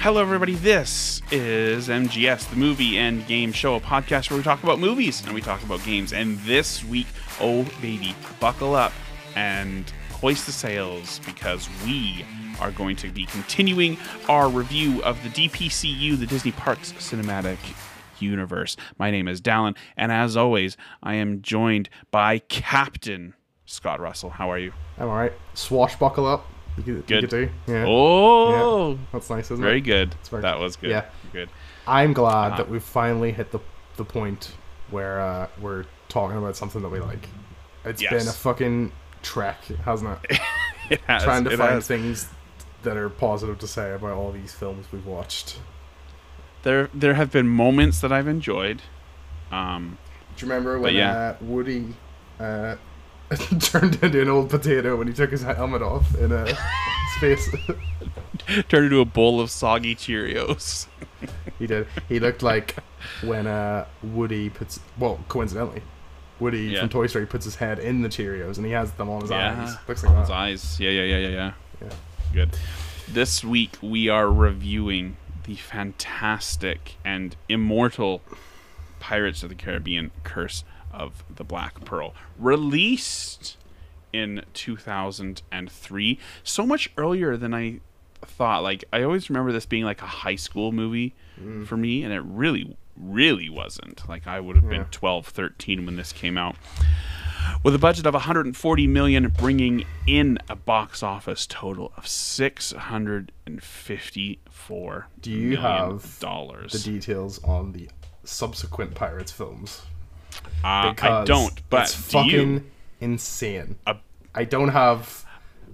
Hello, everybody. This is MGS, the movie and game show, a podcast where we talk about movies and we talk about games. And this week, oh baby, buckle up and hoist the sails because we are going to be continuing our review of the DPCU, the Disney Parks Cinematic Universe. My name is Dallin, and as always, I am joined by Captain Scott Russell. How are you? I'm alright. Swashbuckle up. You Good. You do. Yeah. Oh, That's nice, isn't it? very it? good. very- That was good. yeah. Good. I'm glad Uh-huh. that we've finally hit the the point where uh, we're talking about something that we like. It's Yes. been a fucking trek, hasn't it? It has. Trying to it find has. things that are positive to say about all these films we've watched. There, there have been moments that I've enjoyed. Um, Do you remember when yeah. uh, Woody uh, turned into an old potato when he took his helmet off in a space? turned into a bowl of soggy Cheerios. He did. He looked like when uh, Woody puts. Well, coincidentally, Woody Yeah. from Toy Story puts his head in the Cheerios and he has them on his Yeah. eyes. Looks like His that. eyes. Yeah, yeah, yeah, yeah, yeah. Yeah. Good. This week we are reviewing the fantastic and immortal Pirates of the Caribbean: Curse of the Black Pearl, released in 2003. So much earlier than I thought. Like I always remember this being like a high school movie mm. for me, and it really, really wasn't. Like I would have been 12, 13 when this came out with a budget of 140 million bringing in a box office total of 654 Do you million have dollars The details on the subsequent Pirates films. Uh, i don't but it's do fucking you insane. Uh, I don't have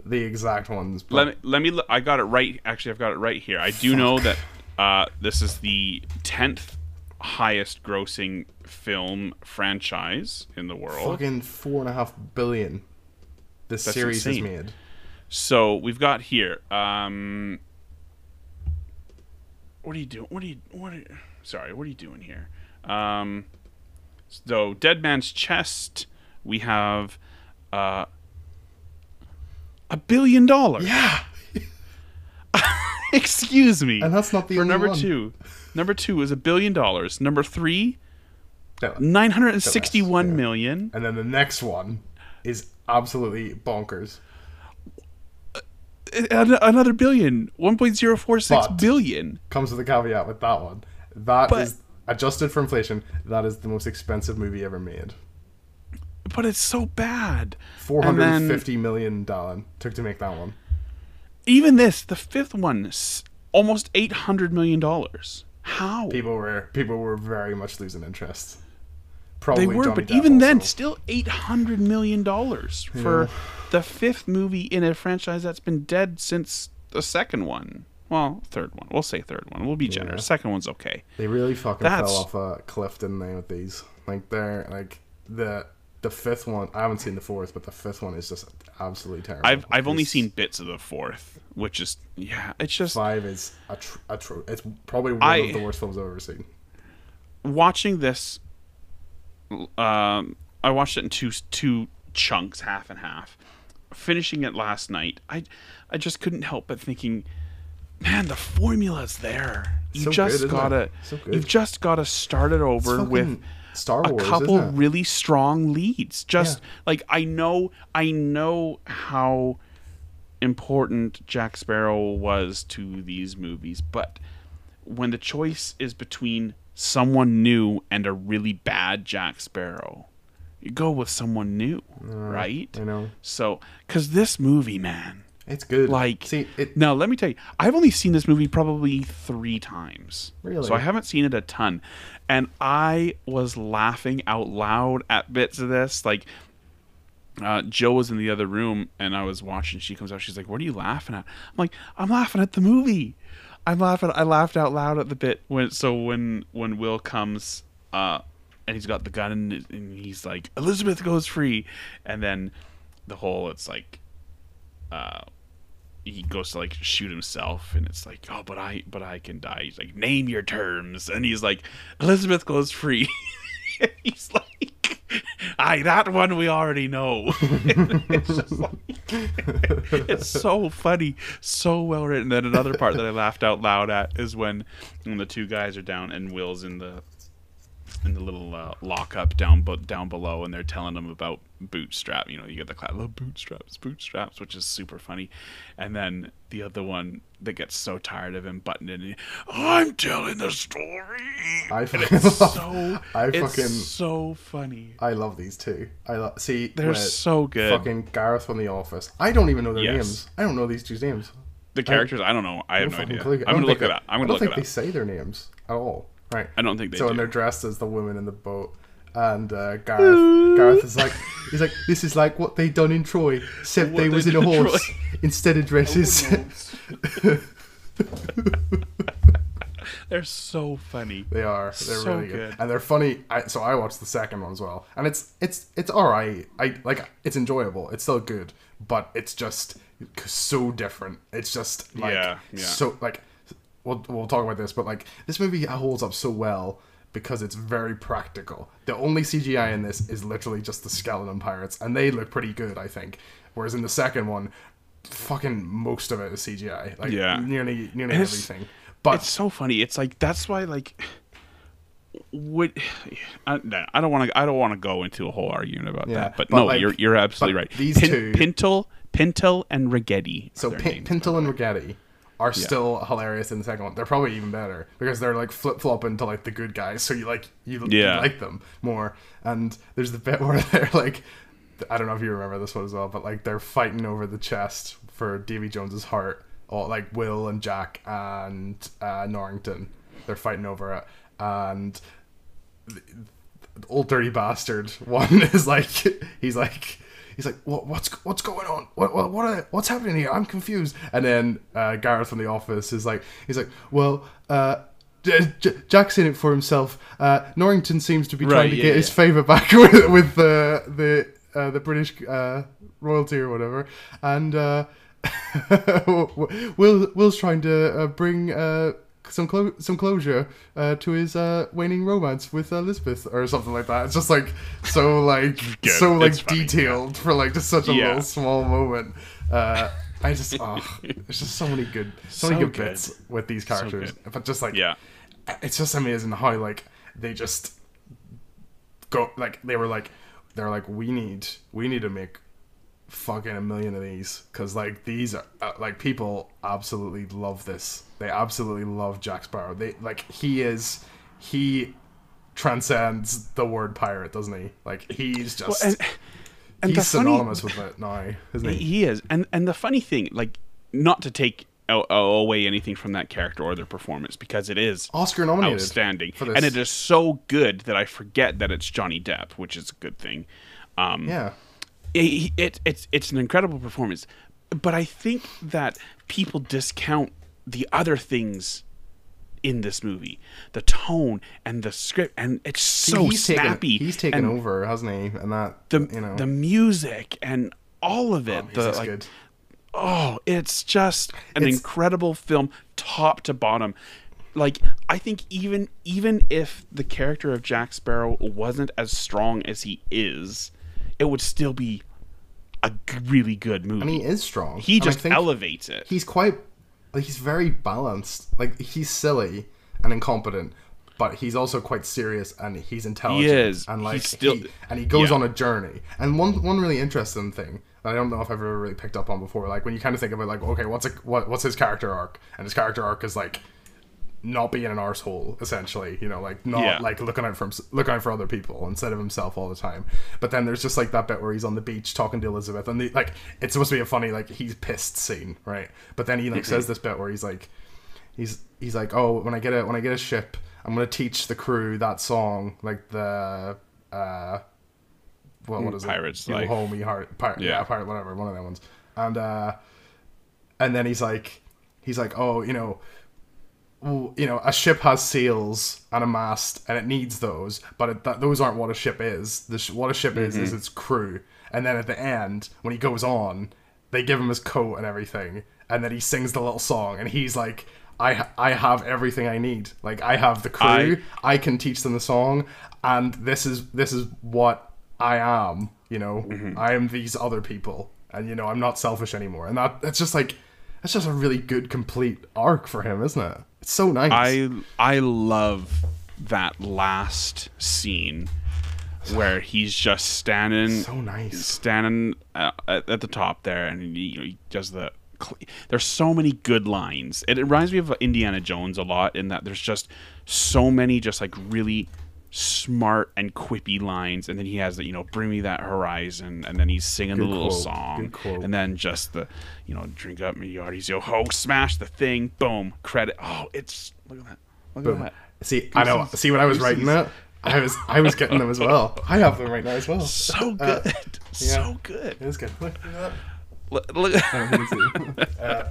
the exact ones, but let me let me look, i got it right actually i've got it right here i do know that uh, this is the 10th highest grossing film franchise in the world fucking four and a half billion. This That's series insane. has made. So we've got here. Um, what are you doing? What are you? What? Are, sorry, what are you doing here? Um, so Dead Man's Chest. We have uh, a billion dollars. Yeah, Excuse me. and that's not the For only number one. two. Number two is a billion dollars. Number three, No. nine hundred and sixty-one yeah. million. And then the next one is absolutely bonkers. Another billion. One point zero four six billion. Comes with a caveat with that one. That is But- adjusted for inflation. That is the most expensive movie ever made. But it's so bad. Four hundred fifty million Dallin took to make that one. even this, the fifth one, almost eight hundred million dollars. How People were people were very much losing interest. Probably they were, Johnny but Depp even then, still eight hundred million dollars for Yeah. the fifth movie in a franchise that's been dead since the second one. Well, third one. We'll say third one. We'll be generous. Second one's okay. They really fucking That's- fell off a cliff, didn't they, with these? Like they're like the the fifth one. I haven't seen the fourth, but the fifth one is just absolutely terrible. I've I've only seen bits of the fourth, which is yeah, it's just five is a tr- a tr- it's probably one I- of the worst films I've ever seen. watching this. Um, I watched it in two two chunks, half and half. Finishing it last night, I I just couldn't help but thinking, man, the formula's there. You So just isn't gotta? So you've just gotta start it over with Star a couple isn't it? really strong leads. Just Yeah. like I know I know how important Jack Sparrow was to these movies, but when the choice is between someone new and a really bad Jack Sparrow, you go with someone new, uh, right? I know So, because this movie, man, it's good. like, see it. now let me tell you, I've only seen this movie probably three times. Really? So I haven't seen it a ton, and I was laughing out loud at bits of this, like. Uh, Jill was in the other room and I was watching. She comes out. She's like, "What are you laughing at?" I'm like, "I'm laughing at the movie. I'm laughing. I laughed out loud at the bit when so when when Will comes uh, and he's got the gun and, and he's like, "Elizabeth goes free," and then the whole it's like, uh, he goes to like shoot himself and it's like oh but i but i can die he's like name your terms and he's like elizabeth goes free he's like aye, that one we already know. it's just like, it's so funny, so well written. Then another part that I laughed out loud at is when when the two guys are down and Will's in the in the little uh, lockup down but down below, and they're telling him about bootstrap. You know, you get the class, love bootstraps, bootstraps, which is super funny. And then the other one that gets so tired of him butting in, and, I'm telling the story. I fucking it's love- so I it's fucking- so funny. I love these two. I lo- see. They're so good. Fucking Gareth from The Office. I don't even know their Yes. names. I don't know these two names. The characters, I don't know. I have no idea. clue. I I'm don't gonna look it up. I'm gonna don't look think it they say their names at all. Right. I don't think they so do. when they're dressed as the women in the boat, and uh, Gareth, Gareth is like, he's like, this is like what they done in Troy, except What they they was in a horse Troy. instead of dresses. They're so funny. They are. They're So really good. good. and they're funny. I, so I watched the second one as well, and it's it's it's all right. I like it's enjoyable. It's still good, but it's just so different. It's just like Yeah, yeah. so like we'll we'll talk about this, but like this movie holds up so well because it's very practical. The only CGI in this is literally just the skeleton pirates, and they look pretty good, I think. Whereas in the second one, fucking most of it is CGI. Like Yeah. nearly nearly It's- everything. But it's so funny. It's like that's why like would I, I don't want to I don't want to go into a whole argument about Yeah, that. But, but, no, like- you're you're absolutely right. these two- Pintel, Pintel and Ragetti. So Pin- names. Pintel and Ragetti are still hilarious in the second one. They're probably even better because they're like flip flopping to like the good guys, so you like you, you like them more. And there's the bit where they're like, I don't know if you remember this one as well, but like they're fighting over the chest for Davy Jones's heart. Or like Will and Jack and uh, Norrington, they're fighting over it, and the old dirty bastard one is like he's like he's like what what's what's going on? What what what are, what's happening here? I'm confused. And then uh, gareth from the office is like he's like well uh J- Jack's in it for himself. Uh, Norrington seems to be trying Right, to yeah, get his favour back with, with the the uh, the British uh, royalty or whatever, and uh, Will Will's trying to uh, bring uh, some clo- some closure uh, to his uh, waning romance with Elizabeth or something like that. It's just like so like Good. so like It's funny, detailed for like just such a Yeah. little small moment. Uh, I just oh, there's just so many good so, many good, good. bits with these characters, but just like Yeah. it's just amazing how like they just go like they were like they're like we need we need to make fucking a million of these because like these are uh, like people absolutely love this. They absolutely love jack sparrow. They like he is he transcends the word pirate doesn't he? Like he's just and- and he's the funny- synonymous with it now isn't he? He is, and and the funny thing, like, not to take away anything from that character or their performance because it is oscar nominated outstanding, and it is so good that I forget that it's Johnny Depp, which is a good thing. Um, yeah it, it it's it's an incredible performance, but I think that people discount the other things in this movie, the tone and the script, and it's so he's snappy. taken he's taken and over hasn't he and that the you know the music and all of it. Oh, the like, good. oh, it's just an It's- incredible film, top to bottom. Like I think even even if the character of Jack Sparrow wasn't as strong as he is, it would still be a g- really good movie. and he is strong He And just elevates it. he's quite like he's very balanced like he's silly and incompetent but he's also quite serious and he's intelligent He is. and like still- he, and he goes yeah. on a journey and one one really interesting thing that I don't know if I've ever really picked up on before like when you kind of think about like okay what's a what, what's his character arc and his character arc is like not being an arsehole essentially you know like not Yeah. like looking out for him, looking out for other people instead of himself all the time but then there's just like that bit where he's on the beach talking to elizabeth and the, like it's supposed to be a funny like he's pissed scene right but then he like says this bit where he's like he's he's like oh when i get a when i get a ship i'm gonna teach the crew that song like the uh well what is Pirate's it you Life. hold heart pirate yeah. Yeah. pirate whatever one of them ones and uh and then he's like he's like oh you know you know, a ship has sails and a mast, and it needs those, but it, that, those aren't what a ship is. The sh- what a ship is is its crew. And then at the end, when he goes on, they give him his coat and everything, and then he sings the little song, and he's like, "I I have everything I need. Like I have the crew. I, can teach them the song, and this is this is what I am, you know, Mm-hmm. I am these other people, and you know, I'm not selfish anymore. And that that's just like that's just a really good complete arc for him, isn't it? It's so nice. I I love that last scene where he's just standing so nice. standing uh, at, at the top there, and he, you know, he does the. cl- There's so many good lines. It reminds me of Indiana Jones a lot in that there's just so many just like really smart and quippy lines, and then he has the you know bring me that horizon, and then he's singing the little quote, song, good and then just the you know drink up me yardies yo ho smash the thing boom credit. Oh, it's look at that. Look Boom. at that. See, I know. See, when I was writing that, I was I was getting them as well. I have them right now as well. So Uh, good, so good. It is good. Look at that. Look, look- I don't think it's- uh,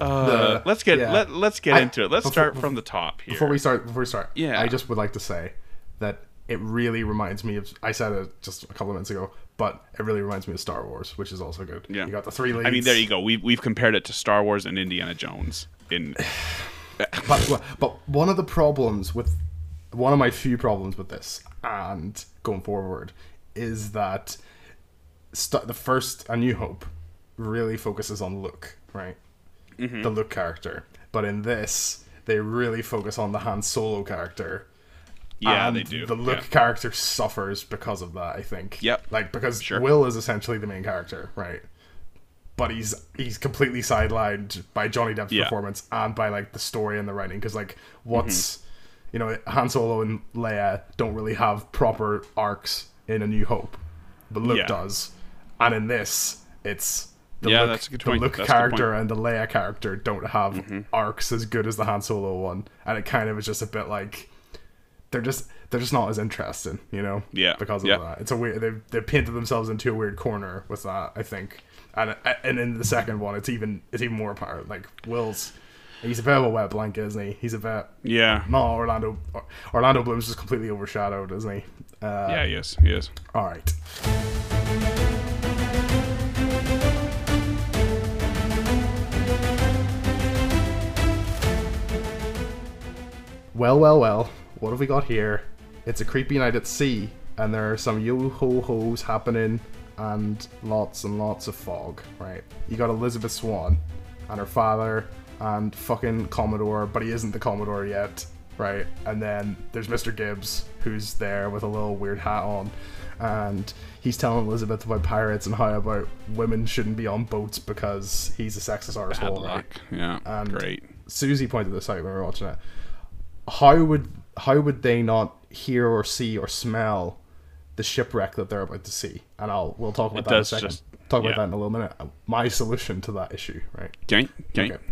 Uh, The- let's get yeah. let let's get I- into it. Let's before- start from the top here. Before we start, before we start, Yeah. I just would like to say that it really reminds me of. I said it just a couple of minutes ago, but it really reminds me of Star Wars, which is also good. Yeah. you got the three leads. I mean, there you go. We've we've compared it to Star Wars and Indiana Jones. In But but one of the problems with one of my few problems with this and going forward is that st- the first A New Hope really focuses on Luke, right? Mm-hmm. The Luke character, but in this they really focus on the Han Solo character. Yeah, and they do. The Luke yeah. character suffers because of that. I think. Yep. Like because Sure. Will is essentially the main character, right? But he's he's completely sidelined by Johnny Depp's Yeah. performance and by like the story and the writing. Because like, mm-hmm. what's you know, Han Solo and Leia don't really have proper arcs in A New Hope, but Luke Yeah. does, and in this, it's. The Yeah, Luke, that's a good the. Luke That's character and the Leia character don't have mm-hmm. arcs as good as the Han Solo one, and it kind of is just a bit like they're just they're just not as interesting, you know. Yeah, Because of yeah. that, it's a weird. They've they painted themselves into a weird corner with that. I think, and and in the second one, it's even it's even more apparent. Like Will's, he's a bit of a wet blanket, isn't he? He's a bit. Yeah, No, Orlando. Orlando Bloom's just completely overshadowed, isn't he? Uh, yeah, Yes. is. All right. Well, well, well. What have we got here? It's a creepy night at sea, and there are some yo ho hos happening, and lots and lots of fog. Right? You got Elizabeth Swann, and her father, and fucking Commodore, but he isn't the Commodore yet. Right? And then there's Mr. Gibbs, who's there with a little weird hat on, and he's telling Elizabeth about pirates and how about women shouldn't be on boats because he's a sexist arsehole. Right? Yeah, And- great. Susie pointed this out when we were watching it. How would how would they not hear or see or smell the shipwreck that they're about to see? And I'll we'll talk about It that in a second. just- talk about yeah. that in a little minute. My solution to that issue, right? Okay, okay. Okay.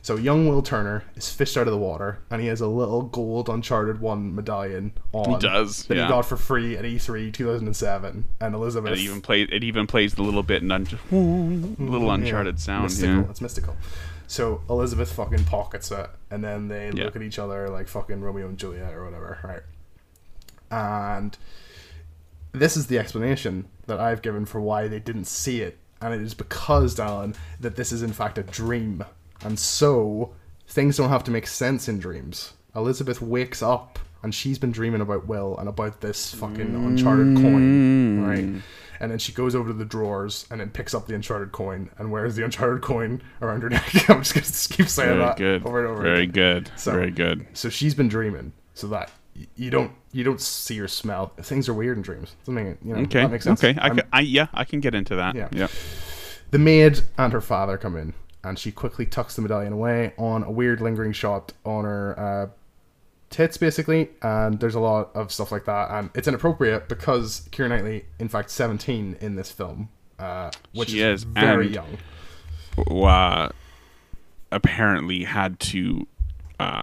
So young Will Turner is fished out of the water, and he has a little gold Uncharted One medallion on. He does, that yeah. he got for free at E E3 2007, and Elizabeth. It even plays. It even plays the little bit, un- little Uncharted sound. mystical. Yeah. It's mystical. So Elizabeth fucking pockets it, and then they Yeah. look at each other like fucking Romeo and Juliet or whatever, right? And this is the explanation that I've given for why they didn't see it, and it is because, Dallin, that this is in fact a dream, and so things don't have to make sense in dreams. Elizabeth wakes up and she's been dreaming about Will and about this fucking uncharted coin, right? Mm. And then she goes over to the drawers and then picks up the uncharted coin and wears the uncharted coin around her neck. I'm just gonna keep saying Very that good. over and over. Very again. good. So- Very good. So she's been dreaming, so that you don't you don't see or smell things are weird in dreams. It, you know, Okay. that makes sense. Okay. I, And ca- I yeah, I can get into that. Yeah. Yeah. the maid and her father come in, and she quickly tucks the medallion away on a weird lingering shot on her uh, tits, basically. And there's a lot of stuff like that, and it's inappropriate because Keira Knightley, in fact, 17 in this film, uh, which She is is, very young. uh, apparently had to uh,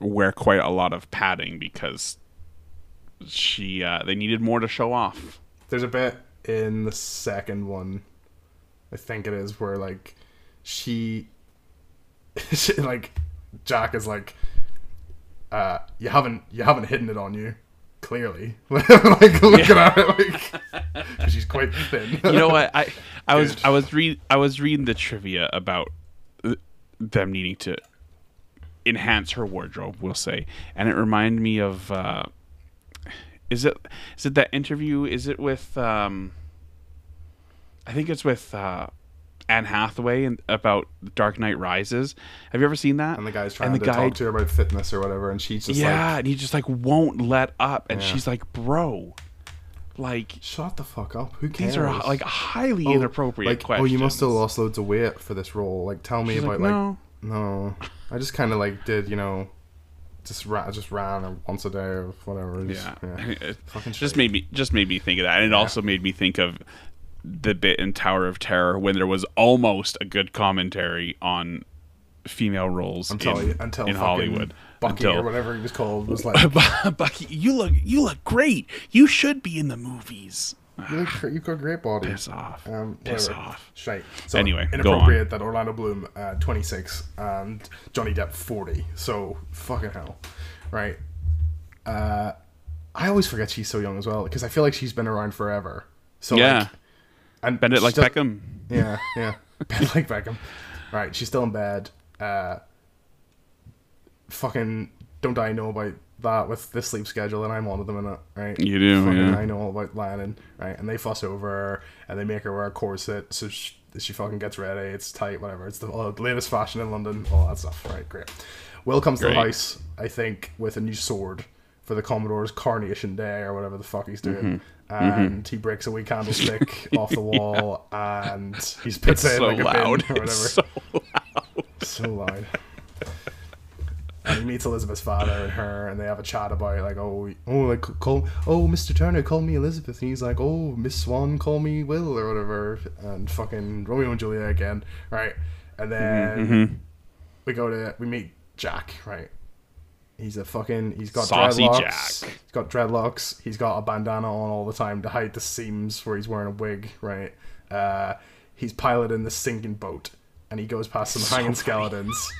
wear quite a lot of padding because she uh, they needed more to show off. There's a bit in the second one, I think it is, where like she, she like Jack is like, uh, you haven't you haven't hidden it on you, clearly. like looking at it like 'cause she's quite thin. You know what? I I was I was read I was reading the trivia about uh, them needing to enhance her wardrobe. We'll say, and it reminded me of. Uh, is it is it that interview? Is it with um? I think it's with uh, Anne Hathaway and about Dark Knight Rises. Have you ever seen that? And the guy's trying And the to guy- talk to her about fitness or whatever, and she's just yeah, like, and he just like won't let up, and Yeah. she's like, "Bro, like "Shut the fuck up! Who cares?" these are like highly Oh, inappropriate like, questions." Oh, you must have lost loads of weight for this role. Like, tell me She's about like, like, no. no, I just kind of like did you know, just ran, just ran once a day or whatever. Just, Yeah, it just made me just made me think of that, and it also made me think of the bit in Tower of Terror when there was almost a good commentary on female roles Until in, until in Hollywood. Bucky until or whatever he was called was like, Bucky, you look you look great. You should be in the movies. you look, got great body. Piss off. Um, Piss whatever. off. Shite. So Anyway, go inappropriate that Orlando Bloom, uh, 26, and Johnny Depp, 40. So fucking hell, right? Uh, I always forget she's so young as well because I feel like she's been around forever. So Yeah. like, and Bend it like still- Beckham. Yeah, yeah, bend it like Beckham. Right, she's still in bed. Uh, fucking don't I know about that with the sleep schedule and I'm on at the minute, right? You do, Fucking yeah. I know all about Lannon, right? And they fuss over her and they make her wear a corset so she, she fucking gets ready. It's tight, whatever. It's the oh, latest fashion in London, all that stuff, right? Great. Will comes to the Great. house, I think, with a new sword for the Commodore's Carnation Day or whatever the fuck he's doing. Mm-hmm. And he breaks a wee candlestick off the wall and he's puts It's it in so like a loud. or whatever. It's so loud. So loud. And he meets Elizabeth's father and her, and they have a chat about like, oh, oh, like call, oh, Mr. Turner, call me Elizabeth, and he's like, oh, Miss Swann, call me Will or whatever, and fucking Romeo and Juliet again, right? And then Mm-hmm, we go to we meet Jack, right? He's a fucking he's got Saucy dreadlocks. Jack. He's got dreadlocks. He's got a bandana on all the time to hide the seams where he's wearing a wig, right? Uh, he's piloting the sinking boat, and he goes past some So hanging funny. skeletons,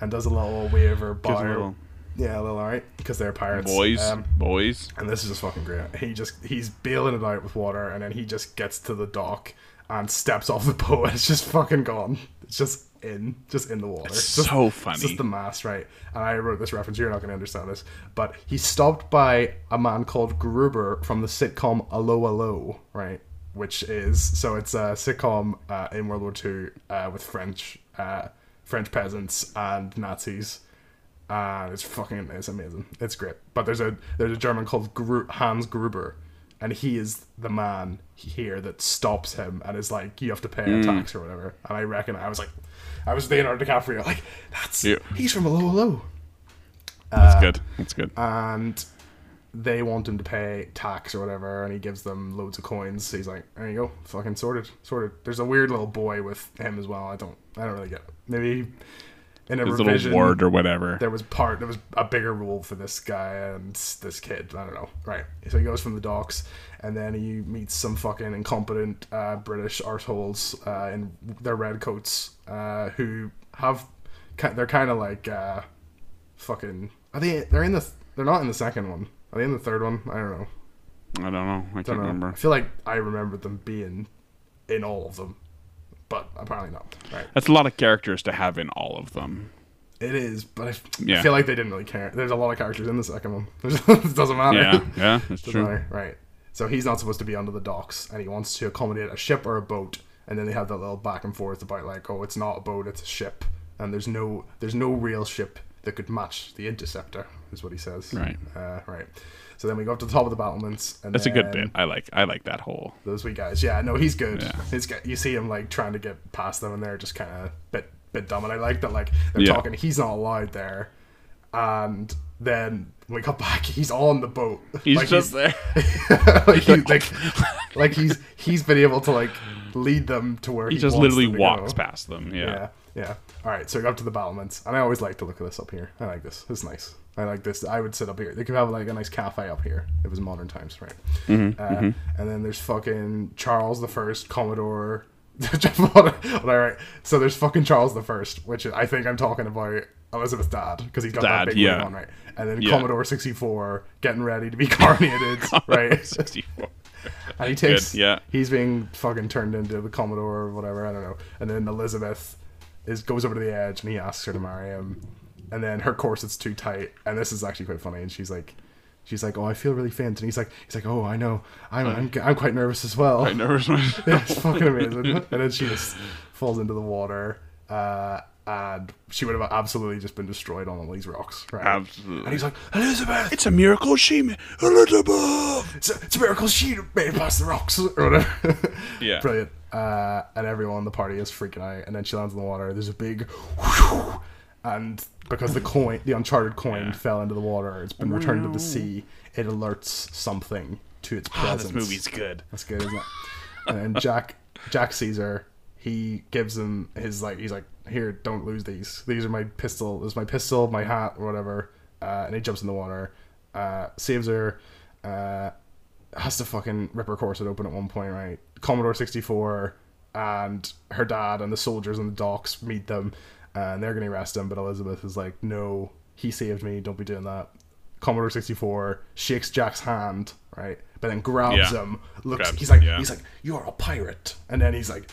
and does a little wave or Gives a bow. little- Yeah, a little alright because they're pirates. boys, Um, boys. and this is just fucking great. He just he's bailing it out with water, and then he just gets to the dock and steps off the boat. And it's just fucking gone. It's just in, just in the water. It's just, so It's funny. just the mast, right? And I wrote this reference. You're not going to understand this, but he's stopped by a man called Gruber from the sitcom Allo Allo, right? Which is so it's a sitcom uh, in World War II uh, with French uh, French peasants and Nazis and it's fucking it's amazing. It's great. But there's a there's a German called Gru- Hans Gruber, and he is the man here that stops him and is like, you have to pay a tax or whatever. And I reckon I was like, I was Leonardo DiCaprio, like that's Yeah. he's from Hello Hello, uh, That's good. That's good. and they want him to pay tax or whatever, and he gives them loads of coins. He's like, there you go, fucking sorted, sorted. There's a weird little boy with him as well. I don't I don't really get it. Maybe. In a His revision, little ward or whatever. there was part there was a bigger role for this guy and this kid. I don't know. Right. So he goes from the docks and then he meets some fucking incompetent uh, british arseholes uh, in their red coats uh, who have they're kind of like uh, fucking are they they're in the they're not in the second one. Are they in the third one? I don't know. I don't know. I can't don't know. remember. i feel like i remember them being in all of them but apparently not right That's a lot of characters to have in all of them. It is, but I, f- I Yeah. feel like they didn't really care. There's a lot of characters in the second one. it doesn't matter. Yeah, yeah, that's true. matter. Right. So he's not supposed to be under the docks, and he wants to accommodate a ship or a boat. And then they have that little back and forth about like, oh, it's not a boat, it's a ship, and there's no there's no real ship that could match the Interceptor, is what he says. Right. Uh, right. So then we go up to the top of the battlements, and That's a good bit. I like. I like that whole. Those wee guys, yeah, no, he's good. Yeah. He's good. You see him like trying to get past them, and they're just kind of bit bit dumb. And I like that like they're Yeah. talking. He's not allowed there, and then when we got back, he's on the boat. He's Like, just there. like, he, like, like he's he's been able to like lead them to where He he, just literally walks past them. Yeah. Yeah, yeah. All right, so go up to the battlements, and I always like to look at this up here. I like this. It's nice. I like this. I would sit up here. They could have like a nice cafe up here. It was modern times, right? Mm-hmm, uh, And then there's fucking Charles the First, Commodore. All right, so there's fucking Charles the First, which I think I'm talking about Elizabeth's dad because he's got Dad, that big yeah. on, right? And then Yeah. Commodore 64 getting ready to be coronated, right? 64. And he takes, Good, yeah. he's being fucking turned into the Commodore or whatever, I don't know. And then Elizabeth is goes over to the edge and he asks her to marry him. And then her corset's too tight. And this is actually quite funny. And she's like, she's like, "Oh, I feel really faint," and he's like, "He's like, oh, I know, I'm I'm, I'm quite nervous as well." I never. yeah, it's fucking amazing. And then she just falls into the water, uh, and she would have absolutely just been destroyed on all these rocks, right? Absolutely. And he's like, Elizabeth, It's a miracle she made Elizabeth. it's a, it's a miracle she made it past the rocks, or whatever. Yeah. Brilliant. Uh, and everyone in the party is freaking out, and then she lands in the water. There's a big, whoosh, and because the coin, the uncharted coin, Yeah. fell into the water, it's been returned to the sea. It alerts something to its Oh, presence. this movie's good. That's good, isn't it? and then Jack Jack Caesar, he gives him his like he's like, Here, don't lose these. These are my pistol this is my pistol, my hat, or whatever. Uh, and he jumps in the water, uh, saves her, uh, has to fucking rip her corset open at one point, right? Commodore sixty four and her dad and the soldiers on the docks meet them and they're gonna arrest him, but Elizabeth is like, No, he saved me, don't be doing that. Commodore 64 shakes Jack's hand, right? But then grabs Yeah. him. Looks, Grabs he's like, yeah. he's like, you're a pirate. And then he's like,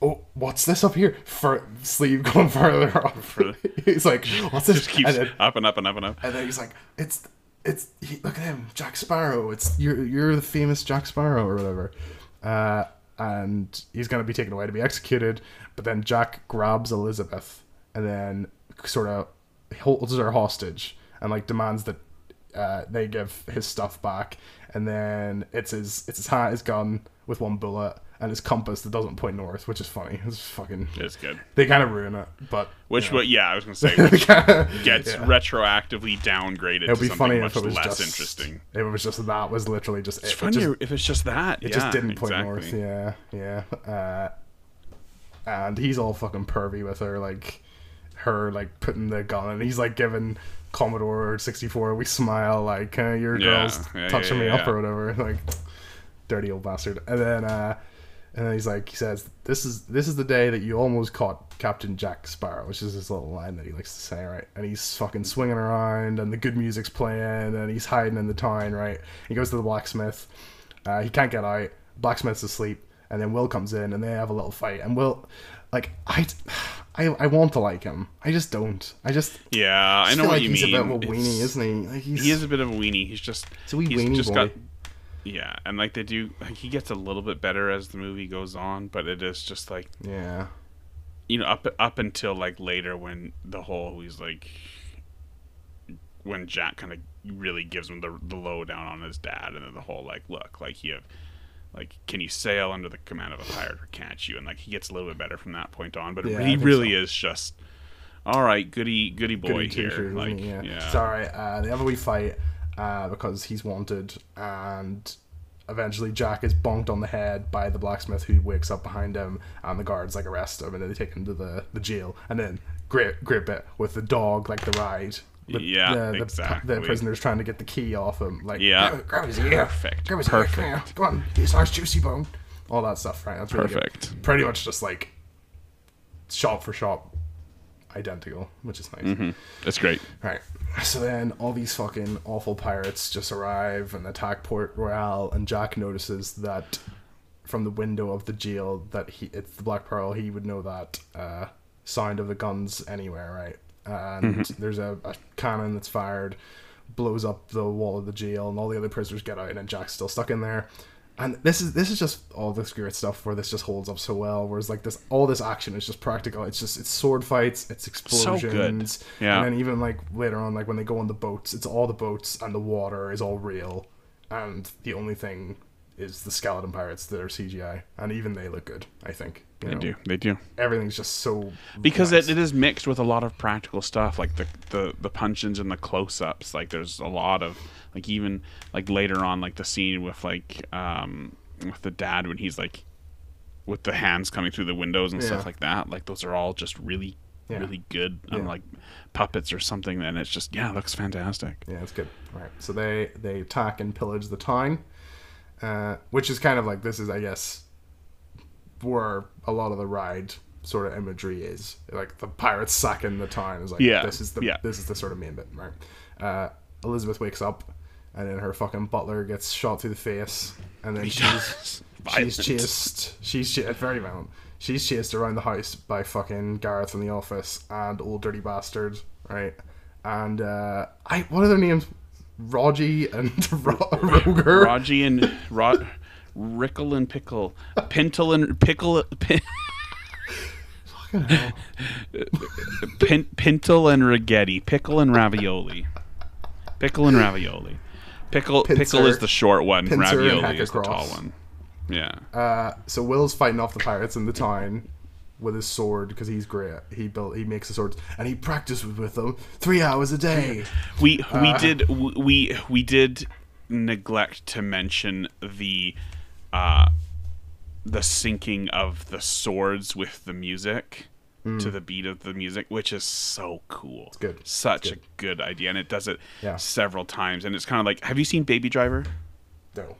oh, what's this up here? For sleeve going further off. he's like, what's this? Just keeps and, then, up and up and up and up. and then he's like, it's, it's, he, look at him, Jack Sparrow. It's you're, you're the famous Jack Sparrow or whatever. Uh, and he's gonna be taken away to be executed. But then Jack grabs Elizabeth and then sort of holds her hostage and like demands that uh, they give his stuff back, and then it's his it's his hat, his gun with one bullet, and his compass that doesn't point north, which is funny. It's fucking. It's good. They kind of ruin it, but Which, you know. yeah, I was gonna say, which yeah. gets retroactively downgraded It'd to be something funny much if it was less just interesting. It was just that was literally just It's it. It just, if it's just that. it yeah, just didn't point exactly. north. Yeah, yeah. Uh, and he's all fucking pervy with her, like her like putting the gun, and he's like giving Commodore sixty four. We smile like uh, your Yeah, girl's yeah, touching yeah, me up or whatever. Like dirty old bastard. And then uh, and then he's like he says, "This is this is the day that you almost caught Captain Jack Sparrow," which is his little line that he likes to say, right? And he's fucking swinging around, and the good music's playing, and he's hiding in the town, right? He goes to the blacksmith. Uh, he can't get out. Blacksmith's asleep, and then Will comes in, and they have a little fight. And Will, like, I, I, I want to like him. I just don't. I just. Yeah, I just know feel what like you he's mean. a bit of a It's- weenie, isn't he? Like he's. He is a bit of a weenie. He's just wee he's weenie just boy. got yeah, and like they do, like, he gets a little bit better as the movie goes on, but it is just like Yeah. you know up up until like later when the whole he's like when Jack kind of really gives him the the lowdown on his dad, and then the whole like look like you have like can you sail under the command of a pirate or can't you? And like he gets a little bit better from that point on, but Yeah, he really so. is just all right, goody goody boy Goody here. Like yeah. yeah. Alright. Uh, they have a wee fight uh, because he's wanted, and eventually Jack is bonked on the head by the blacksmith who wakes up behind him, and the guards like arrest him, and then they take him to the, the jail. And then great great bit with the dog, like the ride. The, Yeah, the, the, exactly. The prisoner's trying to get the key off him. Like, Yeah. grab, grab his ear. Perfect. Grab his ear. Come here. Come on. He's our juicy bone. All that stuff, right? That's really good. Perfect. Pretty much just like shop for shot identical, which is nice. Mhm. That's great. Right. So then all these fucking awful pirates just arrive and attack Port Royal, and Jack notices that from the window of the jail that he it's the Black Pearl. He would know that uh, sound of the guns anywhere, right? And there's a, a cannon that's fired, blows up the wall of the jail, and all the other prisoners get out, and then Jack's still stuck in there. And this is this is just all this great stuff where this just holds up so well. Whereas like this, all this action is just practical. It's just it's sword fights, it's So good. explosions, Yeah. and then even like later on, like when they go on the boats, it's all the boats and the water is all real, and the only thing is the skeleton pirates that are CGI, and even they look good. I think you They know? do. They do. Everything's just so because nice. it, it is mixed with a lot of practical stuff like the the the punch-ins and the close-ups like there's a lot of like even like later on like the scene with like um with the dad when he's like with the hands coming through the windows and Yeah. stuff like that like those are all just really Yeah. really good Yeah. like puppets or something and it's just yeah it looks fantastic Yeah, it's good. Right. So they they attack and pillage the town, uh, which is kind of like this is I guess where a lot of the ride sort of imagery is like the pirates sacking the town is like Yeah, this is the yeah. this is the sort of main bit right. Uh, Elizabeth wakes up, and then her fucking butler gets shot through the face, and then He she's she's chased. She's chased, very violent. She's chased around the house by fucking Gareth in the office and old dirty bastard, right? And uh, I what are their names? Rogie and Ro- Roger. Raji and Rod, Rickle and Pickle, Pintel and Pickle, Pin, Pintel and Ragetti, Pickle and Ravioli, Pickle and Ravioli, Pickle Pickle is the short one, Pincer Ravioli is the tall one. Yeah, Uh, so Will's fighting off the pirates in the town with his sword because he's great. He built, he makes the swords, and he practices with them three hours a day. we we Uh. did we we did neglect to mention the uh the syncing of the swords with the music to the beat of the music which is so cool it's good. such It's a good idea and it does it Yeah. several times and it's kind of like have you seen baby driver No.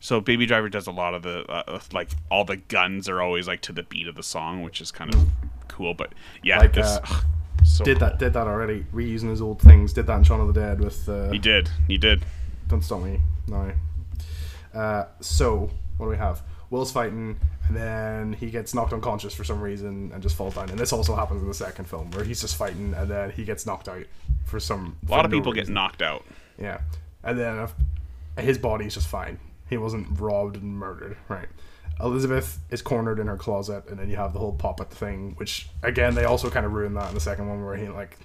So baby driver does a lot of the uh, like all the guns are always like to the beat of the song which is kind of cool but yeah Like, this, uh, ugh, so Did cool. that? Did that already? Reusing his old things. Did that in Shaun of the Dead with. Uh, he did he did Don't stop me. No. Uh, so, what do we have? Will's fighting, and then he gets knocked unconscious for some reason and just falls down. And this also happens in the second film, where he's just fighting, and then he gets knocked out for some. a lot of people get knocked out Yeah. And then uh, his body's just fine. He wasn't robbed and murdered, right? Elizabeth is cornered in her closet, and then you have the whole puppet thing, which again they also kind of ruin that in the second one, where he like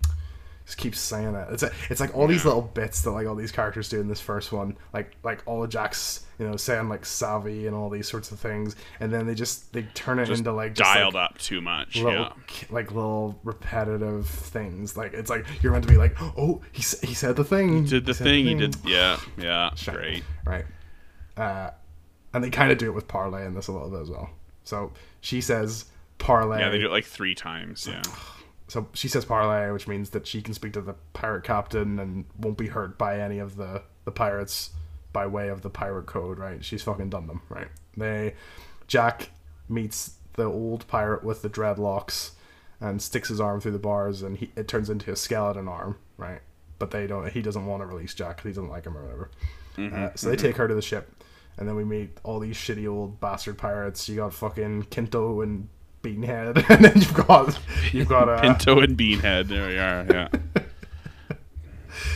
just keeps saying it. It's a, it's like all these little bits that like all these characters do in this first one, like like all of Jack's you know saying like savvy and all these sorts of things, and then they just they turn it just into like just, dialed like, up too much little yeah like little repetitive things. Like it's like you're meant to be like, oh, he he said the thing, he did the said thing he did yeah yeah Shite. great right? Uh, and they kind of do it with parlay in this a little bit as well. So she says parlay. yeah they do it like three times yeah so she says parlay, which means that she can speak to the pirate captain and won't be hurt by any of the the pirates by way of the pirate code. Right? She's fucking done them. Right? They Jack meets the old pirate with the dreadlocks and sticks his arm through the bars, and he, it turns into a skeleton arm. Right? But they don't. He doesn't want to release jack He doesn't like him or whatever. Uh, so they take her to the ship, and then we meet all these shitty old bastard pirates. You got fucking Kinto and Beanhead, and then you've got you've got uh, Pinto and Beanhead. There we are. Yeah.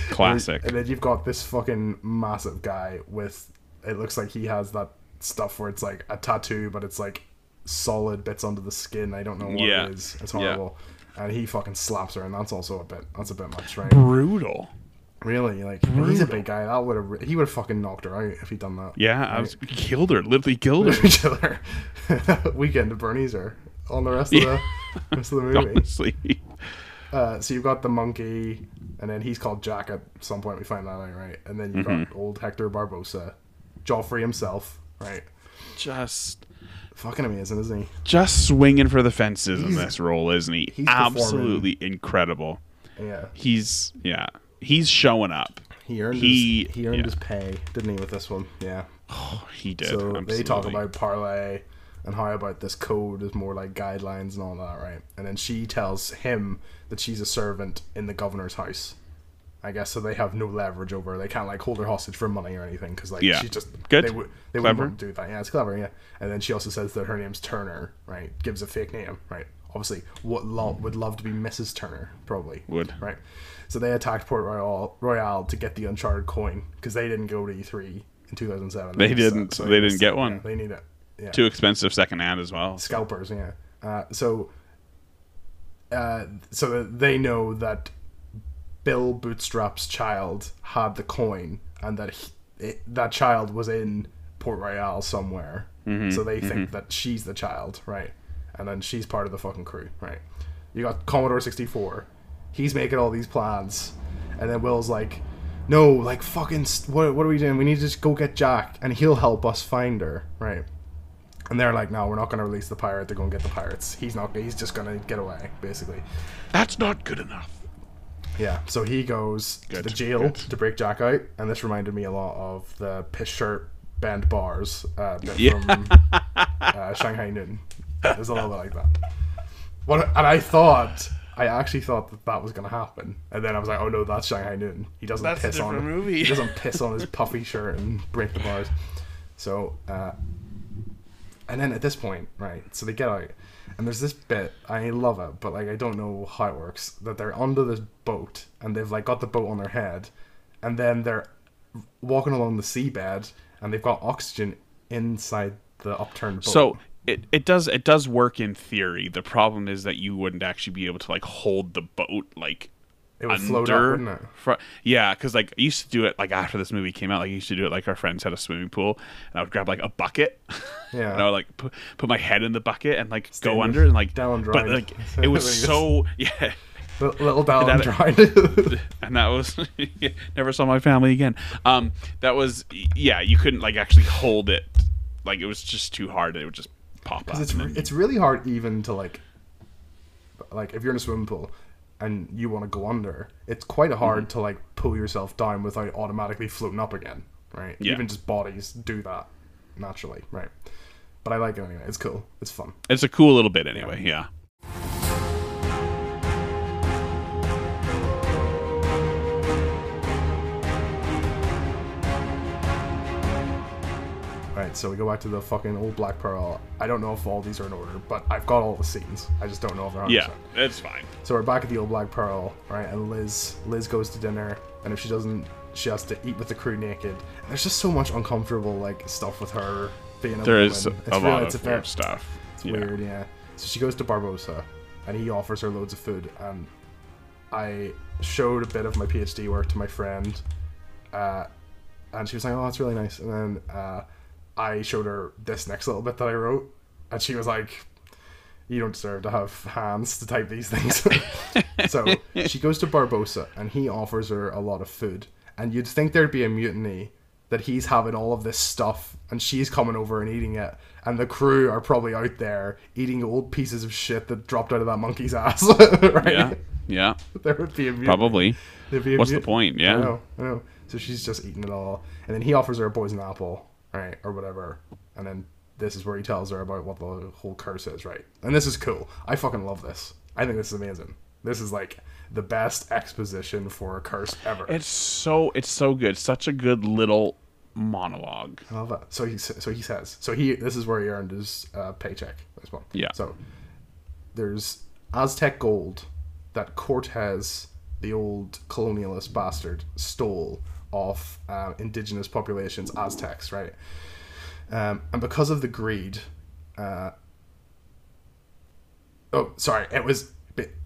Classic. And then you've got this fucking massive guy with it looks like he has that stuff where it's like a tattoo, but it's like solid bits under the skin. I don't know what Yeah. it is. It's Yeah. horrible. And he fucking slaps her, and that's also a bit. That's a bit much, right? Brutal. Really, like he's a big guy. That would have. He would have fucking knocked her out if he'd done that. Yeah, I was killed her. Literally killed her. each other. Weekend at Bernie's are on the rest of the rest of the movie. Honestly. Uh, so you've got the monkey, and then he's called Jack at some point. We find that out, right? And then you've Mm-hmm. got old Hector Barbossa, Geoffrey himself, right? Just Fucking amazing, isn't he? just swinging for the fences in this role, isn't he? he's performing. Absolutely incredible. Yeah, He's yeah. He's showing up. he earned He- his he earned yeah. his pay, didn't he? With this one, yeah. Oh, he did. so they talk about parlay and how about this code is more like guidelines and all that, right? And then she tells him that she's a servant in the governor's house. I guess so. They have no leverage over. her. They can't like hold her hostage for money or anything because like Yeah. she's just Good. They, would they Clever. wouldn't do that. Yeah, it's clever. Yeah. And then she also says that her name's Turner. Right. Gives a fake name. Right. Obviously, what lo- would love to be Mrs. Turner probably Would. right. So they attacked Port Royal Royale to get the Uncharted coin because they didn't go to E3 in 2007. They didn't. So They didn't get one. Yeah, they need it. Yeah. Too expensive second secondhand as well. Scalpers, yeah. Uh, so, uh, so they know that Bill Bootstrap's child had the coin, and that he, it, that child was in Port Royal somewhere. Mm-hmm, so they think that she's the child, right? And then she's part of the fucking crew, right? You got Commodore sixty four. He's making all these plans, and then Will's like, "No, like fucking, st- what? What are we doing? We need to just go get Jack, and he'll help us find her, right?" And they're like, no, we're not going to release the pirate They're going to get the pirates. He's not. He's just going to get away, basically. That's not good enough. Yeah. So he goes to the jail good. to break Jack out, and this reminded me a lot of the piss shirt bent bars uh, bit Yeah. from uh, Shanghai Noon. There's a little bit like that. What? And I thought. I actually thought that that was going to happen, and then I was like, "Oh no, that's Shanghai Noon. He doesn't That's a piss on. movie. He doesn't piss on his puffy shirt and break the bars." So, uh, and then at this point, right? So they get out, and there's this bit. I love it, but like I don't know how it works. That they're under this boat, and they've like got the boat on their head, and then they're walking along the seabed, and they've got oxygen inside the upturned boat. So it, it does it does work in theory. The problem is that you wouldn't actually be able to like hold the boat like it would float up, wouldn't it? fr- yeah, because like I used to do it like after this movie came out. Like I used to do it like our friends had a swimming pool, and I would grab like a bucket, Yeah. and I would like put, put my head in the bucket and like Stand go under and like down But dried. like it was so yeah. Little down That- dried. and that was never saw my family again. Um, that was yeah, you couldn't like actually hold it, like it was just too hard. And it would just pop up. it's re- it's really hard even to like like if you're in a swimming pool and you want to go under it's quite hard Mm-hmm. to like pull yourself down without automatically floating up again right Yeah. even just bodies do that naturally right but i like it anyway it's cool it's fun it's a cool little bit anyway. Yeah. So we go back to the fucking old black pearl i don't know if all these are in order but i've got all the scenes i just don't know if they're 100%. Yeah, it's fine. So we're back at the old Black Pearl, right? And Liz, Liz goes to dinner, and if she doesn't, she has to eat with the crew naked. And there's just so much uncomfortable like stuff with her being a There woman. is It's a real- lot it's of very- weird stuff. It's Yeah. weird, yeah. So she goes to Barbossa, and he offers her loads of food. And I showed a bit of my PhD work to my friend, uh, and she was like, "Oh, that's really nice." And then uh, I showed her this next little bit that I wrote, and she was like, "You don't deserve to have hands to type these things." so she goes to Barbossa, and he offers her a lot of food. And you'd think there'd be a mutiny that he's having all of this stuff, and she's coming over and eating it, and the crew are probably out there eating old pieces of shit that dropped out of that monkey's ass. right? Yeah, yeah, There would be a mutiny. probably. There'd be a What's the mut- point? I Yeah. know, I know. So she's just eating it all, and then he offers her a poison apple, right, or whatever, and then this is where he tells her about what the whole curse is, right? And this is cool. I fucking love this. I think this is amazing. This is like the best exposition for a curse ever. It's so it's so good. Such a good little monologue. I love that. So he so he says so he this is where he earned his uh, paycheck. This one. Yeah. So there's Aztec gold that Cortez, the old colonialist bastard, stole off uh, indigenous populations, Aztecs, right? Um, and because of the greed, uh, oh, sorry, it was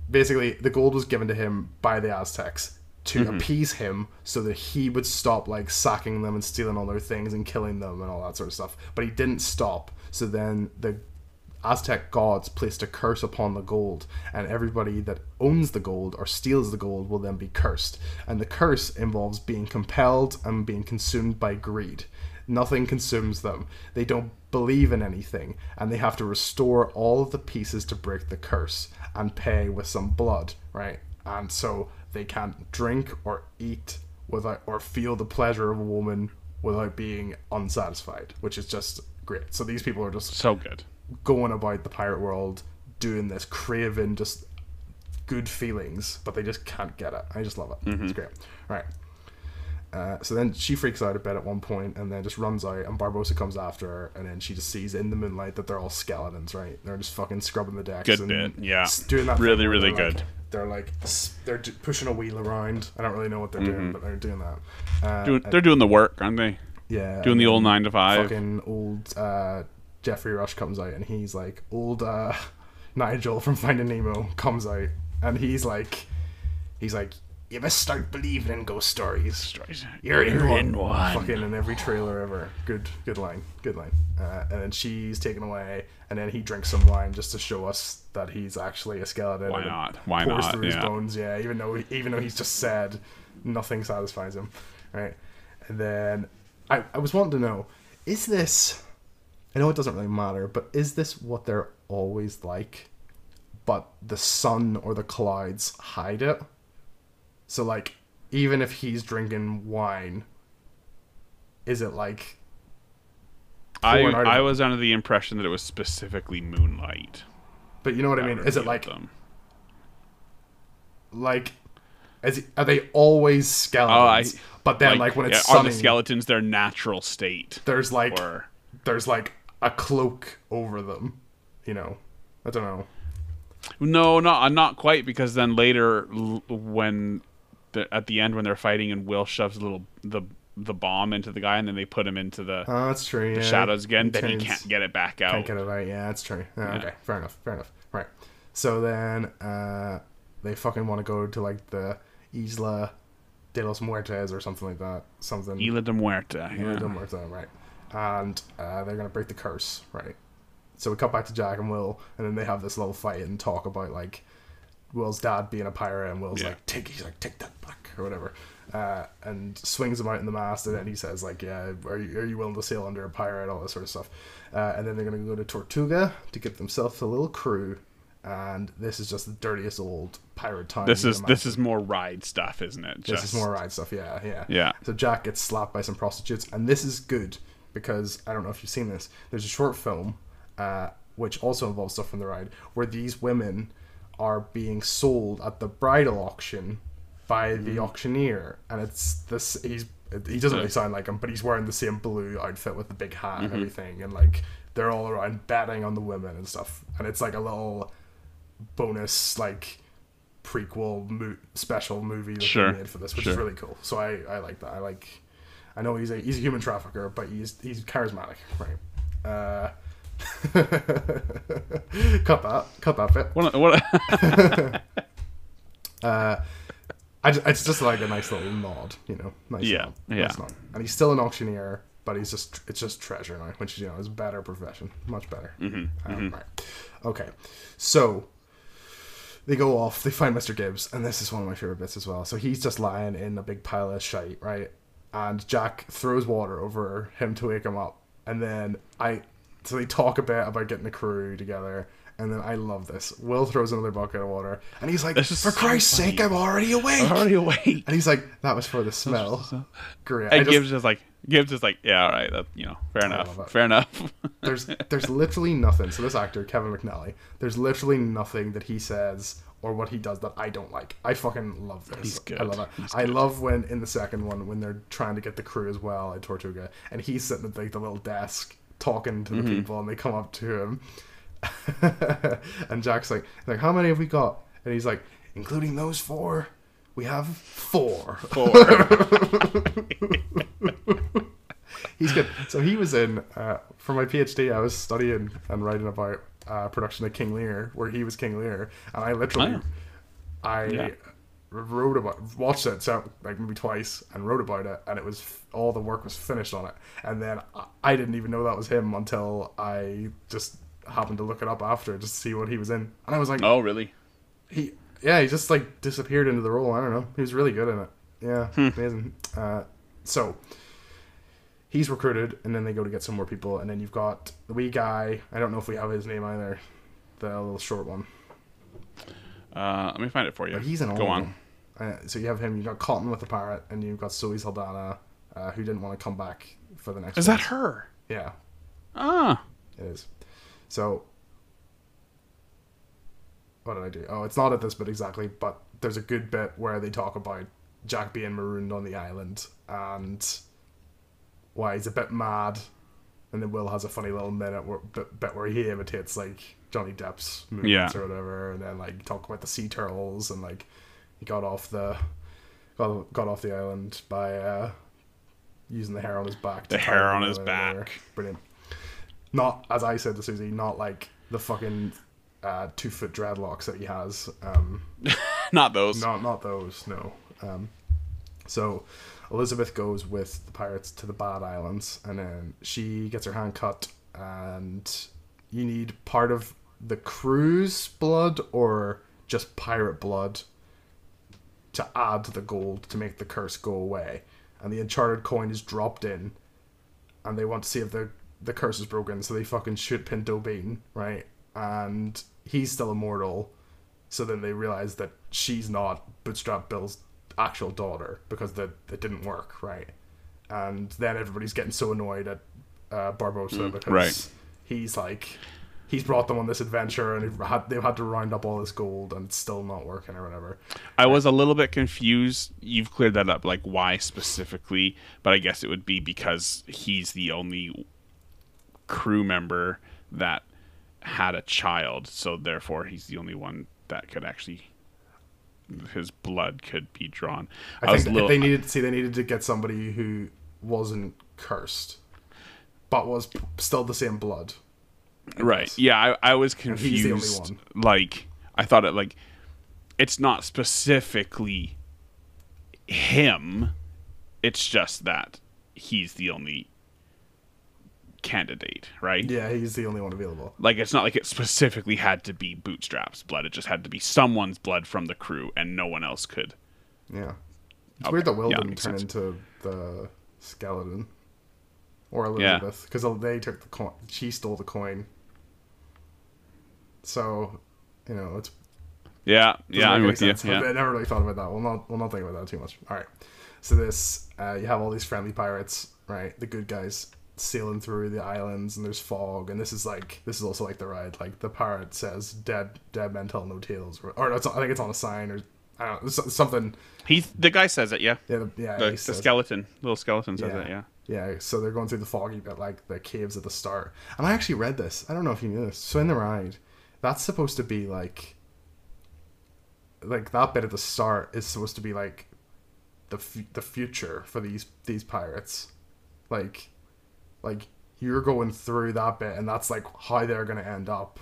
basically the gold was given to him by the Aztecs to appease him so that he would stop like sacking them and stealing all their things and killing them and all that sort of stuff. But he didn't stop. So then the Aztec gods placed a curse upon the gold, and everybody that owns the gold or steals the gold will then be cursed. And the curse involves being compelled and being consumed by greed. Nothing consumes them. They don't believe in anything, and they have to restore all of the pieces to break the curse and pay with some blood, right? And so they can't drink or eat without or feel the pleasure of a woman without being unsatisfied, which is just great. So these people are just So good. Going about the pirate world doing this craving just good feelings but they just can't get it. I just love it. It's great. Right. Uh, so then she freaks out a bit at one point and then just runs out and barbossa comes after her and then she just sees in the moonlight that they're all skeletons right? They're just fucking scrubbing the decks Good and bit, yeah. doing that Really, really they're, like- good. they're like they're pushing a wheel around. I don't really know what they're doing but they're doing that. Uh, Doing, they're doing the work, aren't they? yeah Doing the old nine to five. fucking old uh, Geoffrey Rush comes out and he's like old uh, Nigel from Finding Nemo comes out and he's like he's like you must start believing in ghost stories. You're, in, one. Fucking in every trailer ever. Good, good line. Good line. Uh, and then she's taken away, and then he drinks some wine just to show us that he's actually a skeleton. Why not? Why pours not? through his Yeah. bones. Yeah, even though even though he's just sad, nothing satisfies him. Right. And then I I was wanting to know, is this? I know it doesn't really matter, but is this what they're always like? But the sun or the clouds hide it. So like, even if he's drinking wine, is it like I pouring out of I was under the impression that it was specifically moonlight. But you know what I mean? Is it like them. like? Is it, are they always oh, skeletons? but then like, when it's yeah, are the skeletons their natural state? there's like Or there's like a cloak over them. You know, I don't know. no, not uh, not quite because then later when the, at the end when they're fighting and Will shoves a little the the bomb into the guy and then they put him into the, Oh, that's true. the yeah. shadows again. Then he can't get it back out. Can't get it out. Yeah, that's true. Yeah, Yeah. Okay, fair enough. Fair enough. Right. So then uh, they fucking want to go to like the Isla de los Muertes or something like that. Something. Isla de Muerta. Isla Yeah. de Muertes, right. And uh, they're gonna break the curse, right? So we cut back to Jack and Will, and then they have this little fight and talk about like Will's dad being a pirate, and Will's Yeah. like, "Take," he's like, "Take that back," or whatever, uh, and swings him out in the mast, and then he says like, "Yeah, are you, are you willing to sail under a pirate?" All this sort of stuff, uh, and then they're gonna go to Tortuga to get themselves a little crew, and this is just the dirtiest old pirate town. This is this is more ride stuff, isn't it? This Just, is more ride stuff, yeah, yeah. Yeah. So Jack gets slapped by some prostitutes, and this is good because I don't know if you've seen this. There's a short film, uh, which also involves stuff from the ride, where these women are being sold at the bridal auction by the Mm. auctioneer, and it's this. He's he doesn't really sound like him, but he's wearing the same blue outfit with the big hat Mm-hmm. and everything, and like they're all around betting on the women and stuff, and it's like a little bonus like prequel mo- special movie that Sure, they made for this, which is really cool. So I, I like that. I like. I know he's a he's a human trafficker, but he's he's charismatic, right? Uh, cut that, cut that bit. What, what, Uh, I, it's just like a nice little nod, you know. Nice Yeah, nod, yeah. Nice nod. And he's still an auctioneer, but he's just it's just treasure now, which you know is a better profession, much better. Mm-hmm, Um, Right. Okay. So they go off. They find Mr. Gibbs, and this is one of my favorite bits as well. So he's just lying in a big pile of shite, right? And Jack throws water over him to wake him up, and then I. So they talk a bit about getting the crew together. And then I love this. Will throws another bucket of water, and he's like, "For so Christ's funny. sake, I'm already awake." I'm already awake. And he's like, "That was for the smell." Great. I And just- Gibbs is like Gibbs is like, yeah, all right, that you know, fair enough, fair enough. there's there's literally nothing. So this actor, Kevin McNally, there's literally nothing that he says or what he does that I don't like. I fucking love this. He's good. I love it. He's I good. love when in the second one when they're trying to get the crew as well at Tortuga, and he's sitting at like the little desk talking to the Mm-hmm. people, and they come up to him, and Jack's like, like, how many have we got? And he's like, including those four, we have four. Four. He's good. So he was in uh, for my PhD. I was studying and writing about uh, production of King Lear, where he was King Lear, and I literally, Oh. I Yeah. wrote about, watched it so like maybe twice, and wrote about it, and it was all the work was finished on it, and then I, I didn't even know that was him until I just happened to look it up after just to see what he was in, and I was like, oh, really? he yeah he just like disappeared into the role. I don't know. He was really good in it. Yeah amazing. Uh, so he's recruited and then they go to get some more people and then you've got the wee guy i don't know if we have his name either the little short one Uh, let me find it for you. but he's an all Go on. Uh, so you have him you've got cotton with the pirate, and you've got zoe saldana uh, who didn't want to come back for the next Is that her? yeah Ah, It is. So, what did I do? Oh, it's not at this bit exactly, but there's a good bit where they talk about Jack being marooned on the island and why he's a bit mad. And then Will has a funny little minute where, bit, bit where he imitates like Johnny Depp's movements Yeah. or whatever, and then like talk about the sea turtles and like he got off the got, got off the island by uh, using the hair on his back. to The hair on his back. Brilliant not as I said to Susie, not like the fucking uh, two foot dreadlocks that he has. Um, not those. not not those, no. Um, so Elizabeth goes with the pirates to the Bad Islands, and then she gets her hand cut, and you need part of the crew's blood or just pirate blood to add the gold to make the curse go away. And the enchanted coin is dropped in, and they want to see if the the curse is broken, so they fucking shoot Pinto Bean, right? And he's still immortal. So then they realize that she's not Bootstrap Bill's actual daughter because the it didn't work, right? And then everybody's getting so annoyed at uh, Barbossa because right. he's like he's brought them on this adventure and they've had, they've had to round up all this gold and it's still not working or whatever. I was a little bit confused. You've cleared that up, like why specifically, but I guess it would be because he's the only crew member that had a child, so therefore he's the only one that could actually. His blood could be drawn. I, was think little, they needed to see they needed to get somebody who wasn't cursed, but was still the same blood. right. Yeah, I, I was he's the only confused. Like I thought it like it's not specifically him. It's just that he's the only candidate, right? Yeah, he's the only one available. Like it's not like it specifically had to be Bootstrap's blood. It just had to be someone's blood from the crew, and no one else could. Yeah, it's Okay. weird that Will Yeah, didn't turn sense. into the skeleton or Elizabeth because they took the coin. She stole the coin. So, you know, it's Yeah, yeah, I'm with any you. Yeah. I never really thought about that. We'll not we'll not think about that too much. All right. So this uh, you have all these friendly pirates, right? The good guys sailing through the islands, and there's fog, and this is like this is also like the ride. Like the pirate says, "Dead dead men tell no tales," or, or I think it's on a sign or I don't know something. He's the guy says it. Yeah, Yeah, the, yeah. the, the skeleton, little skeleton says Yeah. it. Yeah. Yeah, so they're going through the foggy bit, like the caves at the start. And I actually read this. I don't know if you knew this. So in the ride, that's supposed to be like, like that bit at the start is supposed to be like, the f- the future for these these pirates, like, like you're going through that bit, and that's like how they're gonna end up.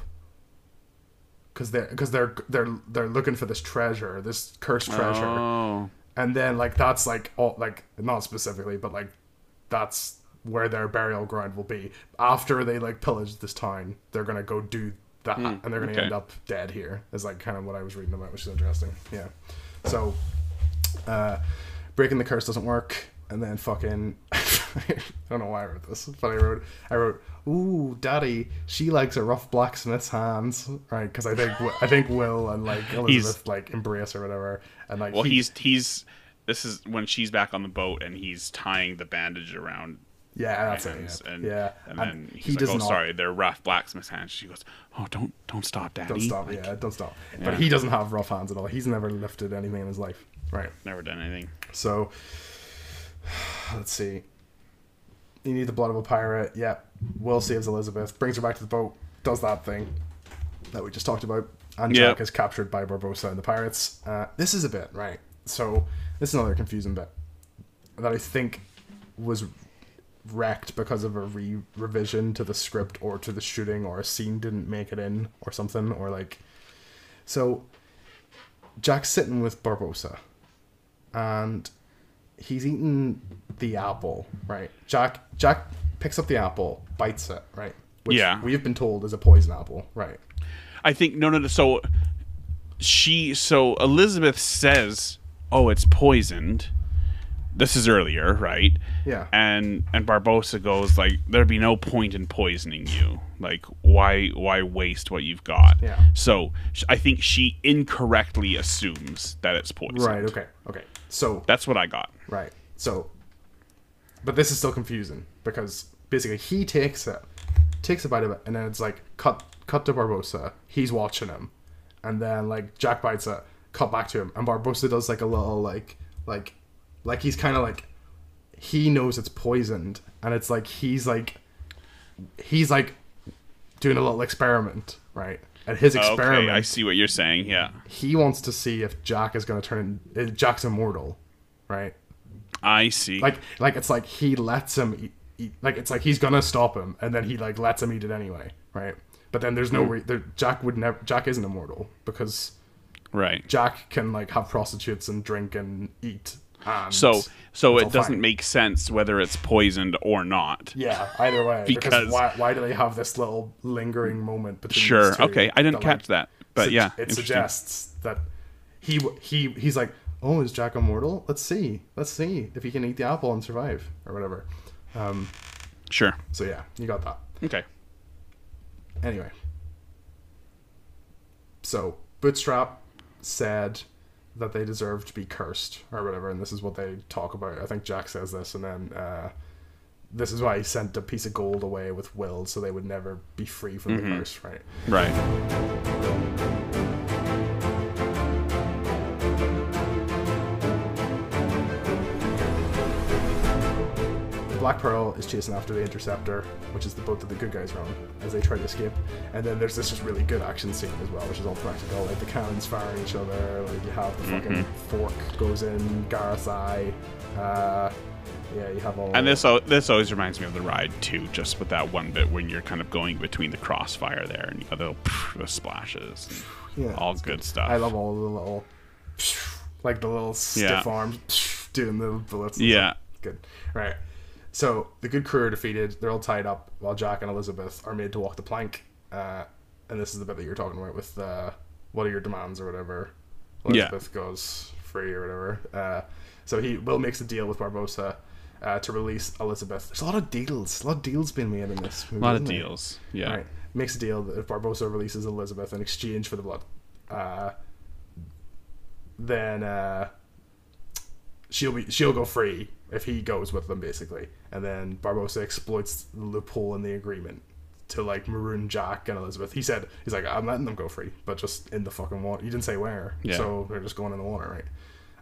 Because they're because they're they're they're looking for this treasure, this cursed treasure. Oh, and then like that's like all like not specifically but like that's where their burial ground will be. After they like pillage this town they're gonna go do that and they're gonna okay. end up dead here is like kind of what i was reading about which is interesting. Yeah. So uh breaking the curse doesn't work and then fucking i don't know why i wrote this but i wrote i wrote ooh daddy she likes a rough blacksmith's hands right because i think i think will and like elizabeth like embrace or whatever and like well, he- he's he's. This is when she's back on the boat and he's tying the bandage around Yeah, that's it. hands, Yeah, and yeah. and And then he he's does "Oh, not, sorry, they're rough blacksmith's hands." She goes, "Oh, don't don't stop, daddy! Don't stop. Like, yeah, don't stop. Yeah. But he doesn't have rough hands at all. He's never lifted anything in his life. Right. never done anything." So, let's see. You need the blood of a pirate. Yeah. Will saves Elizabeth, brings her back to the boat, does that thing that we just talked about, and Yeah. Jack is captured by Barbossa and the pirates. Uh, this is a bit right. So this is another confusing bit that I think was wrecked because of a re revision to the script or to the shooting or a scene didn't make it in or something or like so Jack's sitting with Barbossa and he's eating the apple, right? Jack Jack picks up the apple, bites it, right? Which Yeah. we've been told is a poison apple, right? I think no, no, no. So she, so Elizabeth says, "Oh, it's poisoned." This is earlier, right? Yeah. And and Barbossa goes like, "There'd be no point in poisoning you. Like, why why waste what you've got?" Yeah. So I think she incorrectly assumes that it's poison. Right, okay. Okay. So That's what I got. Right. So, but this is still confusing because basically he takes it, takes a bite of it, and then it's like cut, cut to Barbossa. He's watching him, and then like Jack bites it, cut back to him, and Barbossa does like a little like, like, like he's kind of like, he knows it's poisoned, and it's like he's like, he's like, doing a little experiment, right? And his experiment, Okay, I see what you're saying. Yeah, he wants to see if Jack is going to turn. Jack's immortal, right? I see. like like it's like he lets him eat, eat like it's like he's gonna stop him and then he like lets him eat it anyway right but then there's no Hmm. re- there, jack would never jack isn't immortal because right. jack can like have prostitutes and drink and eat and So so it doesn't fine. make sense whether it's poisoned or not. yeah either way because, Because- why, why do they have this little lingering moment between Sure. Okay, I didn't that, like, catch that, but sug- yeah, it suggests that he he he's like oh is jack immortal let's see let's see if he can eat the apple and survive or whatever um Sure. so yeah you got that Okay. Anyway. So, Bootstrap said that they deserve to be cursed, or whatever, and this is what they talk about. I think Jack says this, and then uh, this is why he sent a piece of gold away with Will, so they would never be free from the curse, right? Right. Black Pearl is chasing after the Interceptor, which is the boat that the good guys run, as they try to escape. And then there's this just really good action scene as well, which is all practical. Like the cannons firing each other, like you have the fucking fork goes in Gareth's eye. Uh, yeah, you have all. And this this always reminds me of the ride too, just with that one bit when you're kind of going between the crossfire there and you got the, little the splashes, yeah, all good stuff. I love all the little, like the little stiff Yeah. arms doing the bullets. and Yeah, stuff. good. Right. So the good crew are defeated. They're all tied up, while Jack and Elizabeth are made to walk the plank. Uh, and this is the bit that you're talking about with uh, what are your demands or whatever. Yeah. Elizabeth goes free or whatever. Uh, so he Will makes a deal with Barbossa. Uh, to release Elizabeth. There's a lot of deals. A lot of deals being made in this. a lot of deals. Yeah, Right. Makes a deal that if Barbossa releases Elizabeth in exchange for the blood, uh, then uh, she'll be she'll go free if he goes with them basically. And then Barbossa exploits the loophole in the agreement to like maroon Jack and Elizabeth. He said he's like I'm letting them go free, but just in the fucking water. He didn't say where, Yeah. so they're just going in the water, right?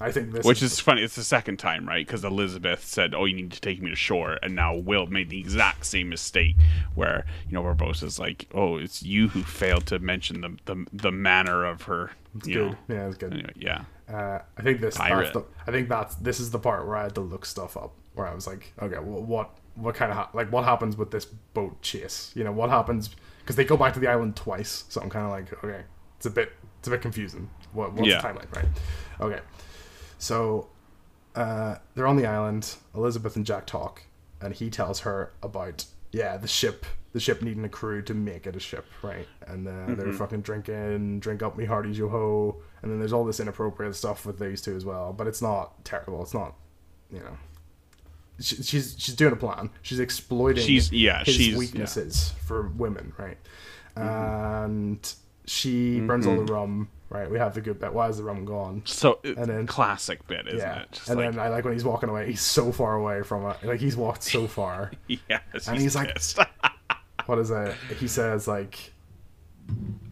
I think this which is funny. It's the second time, right? Because Elizabeth said, "Oh, you need to take me to shore," and now Will made the exact same mistake, where you know Barbossa's like, "Oh, it's you who failed to mention the the, the manner of her." it's good. know. Yeah, it's good. Anyway, yeah. Uh, I think this. That's the, I think that's this is the part where I had to look stuff up. Where I was like, okay, well, what what kind of ha- like what happens with this boat chase? You know, what happens because they go back to the island twice. So I'm kind of like, okay, it's a bit it's a bit confusing. What what's Yeah. the timeline, right? Okay, so uh, they're on the island. Elizabeth and Jack talk, and he tells her about yeah the ship. The ship needing a crew to make it a ship, right? And uh, they're fucking drinking, drink up me hearties yo ho, and then there's all this inappropriate stuff with these two as well. But it's not terrible. It's not, you know, she, she's she's doing a plan. She's exploiting She's- yeah, his she's- yeah. weaknesses for women, right? Mm-hmm. And she mm-hmm. burns all the rum, right? We have the good bit. Why is the rum gone? So uh, And then- classic bit, isn't yeah, it? Just and like, then I like when he's walking away. He's so far away from it. Like he's walked so far. yes, and he's like- what is it? He says like,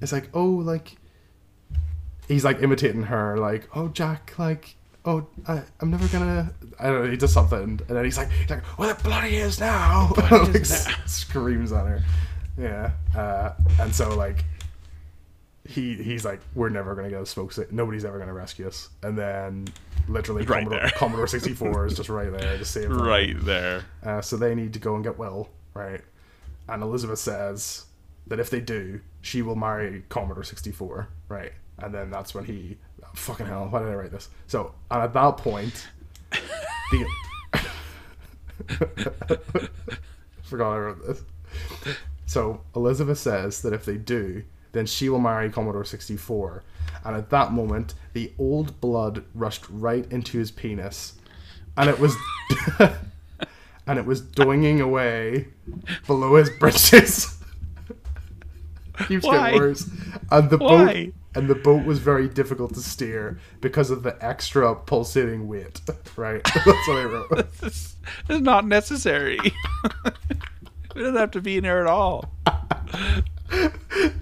it's like oh like, he's like imitating her like oh Jack like oh I I'm never gonna I don't know he does something and then he's like he's like well it bloody is now like, s- screams at her yeah uh, and so like he he's like we're never gonna get a smoke sick nobody's ever gonna rescue us and then literally Right Commodore. Commodore 64 is just right there to save them. right there. Uh, so they need to go and get Will, right? And Elizabeth says that if they do, she will marry Commodore 64, right? And then that's when he. Fucking hell, why did I write this? So, and at that point, the. Forgot I wrote this. So, Elizabeth says that if they do, then she will marry Commodore 64. And at that moment, the old blood rushed right into his penis. And it was. and it was doinging away below his britches. Keeps Why? getting worse. And the Why? boat and the boat was very difficult to steer because of the extra pulsating weight. Right? That's what I wrote. This is not necessary. we don't have to be in there at all.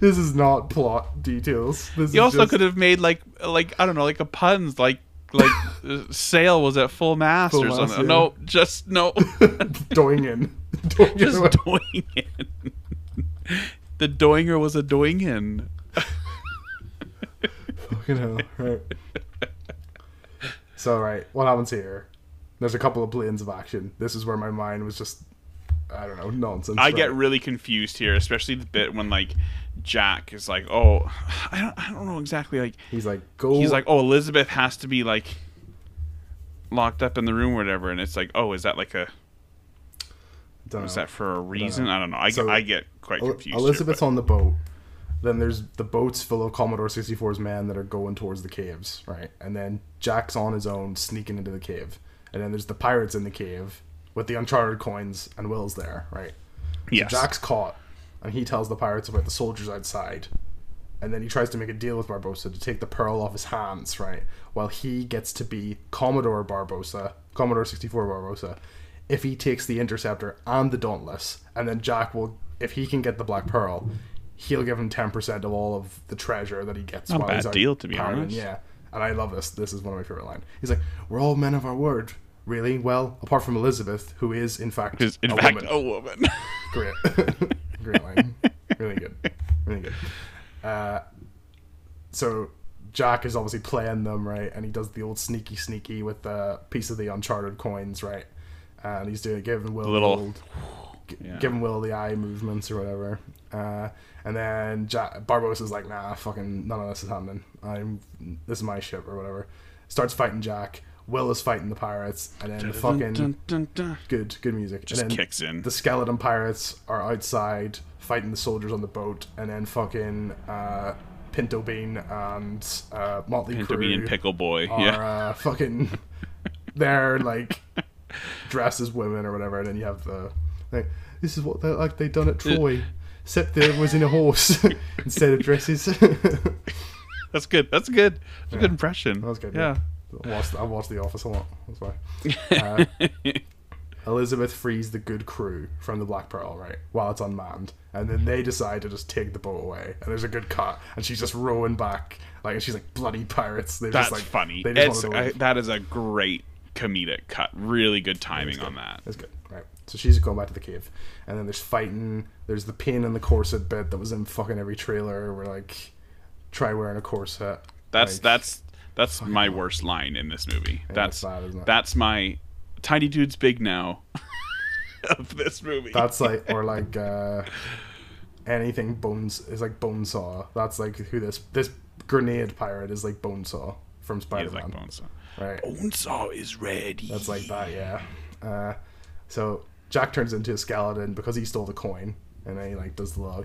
This is not plot details. This You is also just could have made like like I don't know like a puns like like uh, sail was at full mast Full or something. yeah. No, just no, doinging. Doinging just away. doing it. The doinger was a doingin. Fucking hell. Right. So right, what happens here? There's a couple of planes of action. This is where my mind was just I don't know, nonsense. I right? get really confused here, especially the bit when like Jack is like, oh, I don't, I don't know exactly like He's like, go he's like, oh, Elizabeth has to be like locked up in the room or whatever, and it's like, oh, is that like a don't is know. that for a reason? I don't know. I, So, I get quite confused. here, Elizabeth's but- on the boat. Then there's the boats full of Commodore 64's men that are going towards the caves, right? And then Jack's on his own sneaking into the cave. And then there's the pirates in the cave with the uncharted coins and Will's there, right? yes. Jack's caught and he tells the pirates about the soldiers outside. And then he tries to make a deal with Barbossa to take the pearl off his hands, right? While he gets to be Commodore Barbossa, Commodore 64 Barbossa, if he takes the Interceptor and the Dauntless. And then Jack will, if he can get the Black Pearl, he'll give him 10% of all of the treasure that he gets Not a bad deal, to be pirating. honest. Yeah. And I love this. This is one of my favorite lines. He's like, We're all men of our word. Really? Well, apart from Elizabeth, who is in fact Is in a fact woman. a woman. Great. Great line. Really good. Really good. Uh, so Jack is obviously playing them, right? And he does the old sneaky sneaky with the piece of the Uncharted coins, right? And he's doing giving Will a Little- the old, g- Yeah. giving Will the eye movements or whatever. Uh, and then Jack, Barbossa's like, nah, fucking none of this is happening. I'm this is my ship or whatever. Starts fighting Jack. Will is fighting the pirates, and then the fucking Dun, dun, dun. good good music. Just and then kicks in. The skeleton pirates are outside fighting the soldiers on the boat, and then fucking uh, Pinto Bean and uh, Motley Pinto Crue Bean and Pickle Boy. are Yeah. uh, fucking they're like dressed as women or whatever, and then you have the like this is what they like they done at Troy, except there was in a horse instead of dresses. That's good. That's good. That's a good impression. That was good. Yeah. I watched, I watched The Office a lot. That's why. Uh, Elizabeth frees the good crew from the Black Pearl, right, while it's unmanned, and then they decide to just take the boat away. And there's a good cut, and she's just rowing back, like and she's like bloody pirates. They're That's just like funny. They just It's, I, that is a great comedic cut. Really good timing good. on that. That's good, right? So she's going back to the cave, and then there's fighting. There's the pin and the corset bit that was in fucking every trailer. Where like, try wearing a corset. That's Like, that's that's my worst line in this movie. yeah, that's bad, isn't it? that's my tiny dude's big now of this movie. That's like, or like, uh, anything bones is like Bonesaw. That's like who this this grenade pirate is like Bonesaw from Spider is like Man, Bonesaw. right? Bonesaw is ready. That's like that, yeah. Uh, so Jack turns into a skeleton because he stole the coin, and then he like does the little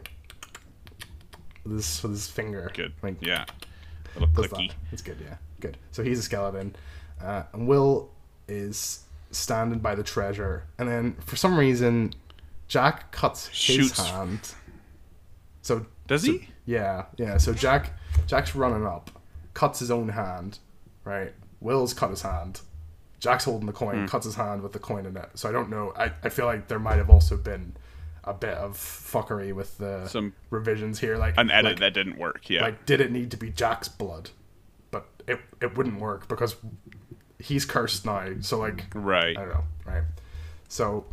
with his with his finger. good. Like, yeah. Little does clicky. It's good, yeah, good. So he's a skeleton, uh, and Will is standing by the treasure, and then for some reason, Jack cuts his Shoots. hand. So Does so- he? Yeah, yeah. So Jack, Jack's running up, cuts his own hand, right? Will's cut his hand. Jack's holding the coin, Hmm. cuts his hand with the coin in it. So I don't know. I, I feel like there might have also been a bit of fuckery with the Some- revisions here. Like An edit like, that didn't work. Yeah. like did it need to be Jack's blood? But it it wouldn't work because he's cursed now. So like right. I don't know, right? So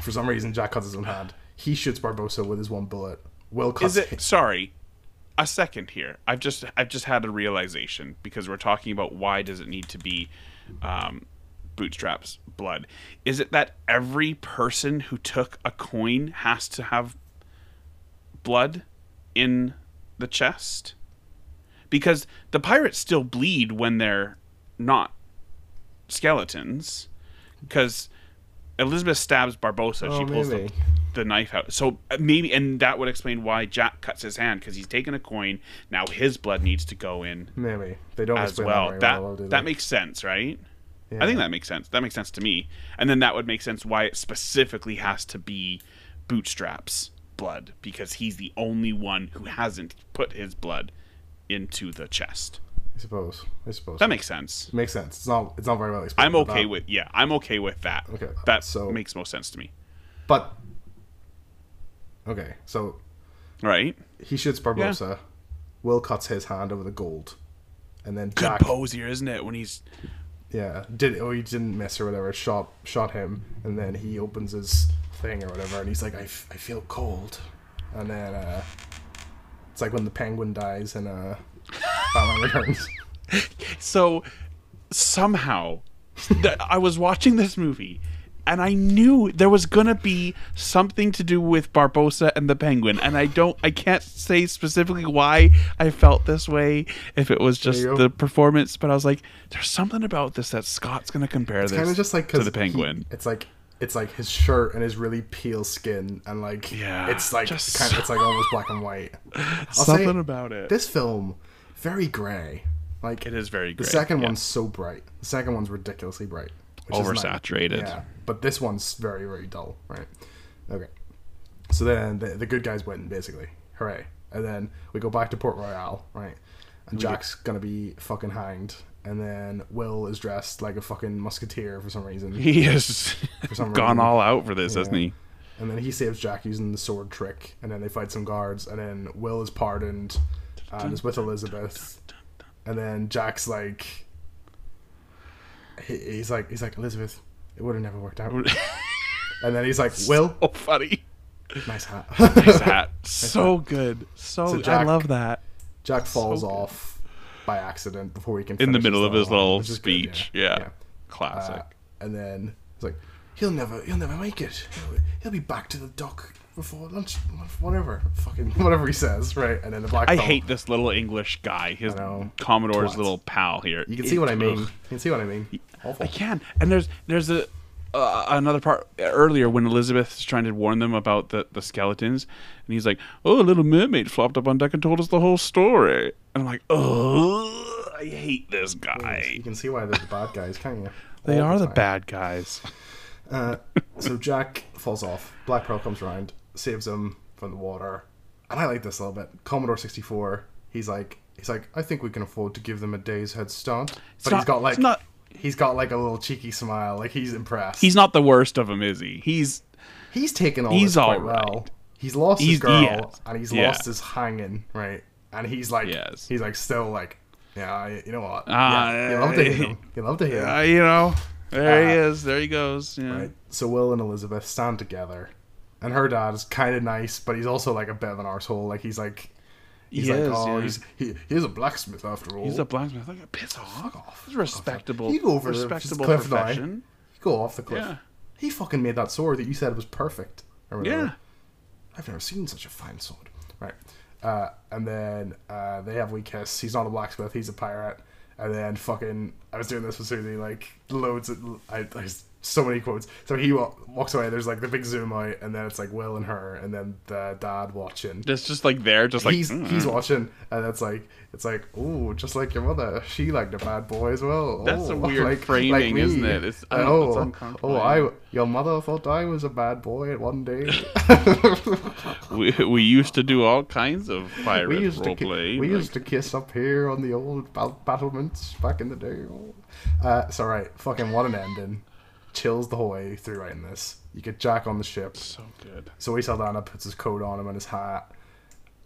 for some reason Jack cuts his own hand. He shoots Barbossa with his one bullet. Will cuts Is it sorry? A second here. I've just I've just had a realization because we're talking about why does it need to be um, bootstraps blood? Is it that every person who took a coin has to have blood in the chest? Because the pirates still bleed when they're not skeletons. Because Elizabeth stabs Barbossa, Oh, she pulls maybe. the knife out. So uh, maybe, and that would explain why Jack cuts his hand because he's taken a coin. Now his blood needs to go in Maybe they don't as well. That, That well, that makes sense, right? Yeah. I think that makes sense. That makes sense to me. And then that would make sense why it specifically has to be Bootstrap's blood because he's the only one who hasn't put his blood into the chest. I suppose. I suppose That makes sense. makes sense. It's not. It's not very well explained. I'm okay with yeah, I'm okay with that. Okay, that so- makes most sense to me. But okay, so Right? he shoots Barbossa. Will cuts his hand over the gold, and then Good Jack. pose here, isn't it? When he's Yeah, did oh he didn't miss or whatever. Shot shot him, and then he opens his thing or whatever, and he's like, I, f- I feel cold, and then uh, it's like when the penguin dies and uh, Batman Returns. so somehow th- I was watching this movie and I knew there was gonna be something to do with Barbossa and the Penguin, and I don't, I can't say specifically why I felt this way. If it was just the performance, but I was like, "There's something about this that Scott's gonna compare It's this kind of just like to the Penguin." he- it's like it's like his shirt and his really pale skin, and like Yeah, it's like just kind of, it's like almost black and white. I'll something about it. This film very gray. Like it is very The second yeah. one's so bright. The second one's ridiculously bright. which is nice. Oversaturated. Yeah, but this one's very very dull. Right. Okay. So then the, the good guys win basically. Hooray! And then we go back to Port Royal, Right. And Jack's gonna be fucking hanged. And then Will is dressed like a fucking musketeer for some reason. he has some gone reason. all out for this, hasn't he? And then he saves Jack using the sword trick. And then they fight some guards. And then Will is pardoned and is with Elizabeth. And then Jack's like, he's like he's like Elizabeth, it would have never worked out. and then he's like, Will, oh funny. nice hat. Nice hat. so good. So, So I love that. Jack falls So off by accident before he can. In the middle of his little is good, speech. Yeah. Uh, Classic. and then it's like, he'll never, he'll never make it. He'll, he'll be back to the dock before lunch, whatever, fucking whatever he says, right? And then the black. I belt- hate this little English guy, his. Commodore's Twat. little pal here. You can see what I mean. Ugh. You can see what I mean. Awful. I can. And there's there's a uh, another part earlier when Elizabeth is trying to warn them about the, the skeletons, and he's like, "Oh, a little mermaid flopped up on deck and told us the whole story." And I'm like, "Oh, I hate this guy." You can see why they're the bad guys, can't you? They All are the time. bad guys. Uh, so Jack falls off. Black Pearl comes around, saves him from the water, and I like this a little bit. Commodore sixty four. He's like, he's like, I think we can afford to give them a day's head start. But not- he's got like, he's got like a little cheeky smile, like he's impressed. He's not the worst of them, is he? He's he's taken all he's this quite all well. He's lost his girl, and he's Yeah. lost his hanging, right? And he's like, Yes. he's like still like, yeah, you know what? Ah, yeah, you love to hear him. You love to hear him. uh, you know, there he Uh, is. There he goes. Yeah. Right. So Will and Elizabeth stand together, and her dad is kind of nice, but he's also like a bit of an arsehole. Like he's like, he's He like, is, oh, yeah. he's he, he's a blacksmith after all. He's a blacksmith. Like, piss off. off. It's respectable. You go over the respectable cliff profession. Go off the cliff. Yeah. He fucking made that sword that you said was perfect. or. Yeah. I've never seen such a fine sword. Right. Uh, and then uh, they have a wee kiss. He's not a blacksmith. He's a pirate. And then fucking, I was doing this with Susie, like loads of, I, I so many quotes. So he walks away. There's like the big zoom out, and then it's like Will and her, and then the dad watching. Just, just like there, just like he's mm. he's watching, and it's like it's like oh, just like your mother, she liked a bad boy as well. That's a oh, weird framing, me. isn't it? It's- I it's oh, uncomfortable. oh, I your mother thought I was a bad boy at one day. we, we used to do all kinds of pirate we used to role ki- play. we like- used to kiss up here on the old battlements back in the day. Uh, it's all right. Fucking what an ending. Chills the whole way through writing this. You get Jack on the ship. so good. Zoe Saldana puts his coat on him and his hat,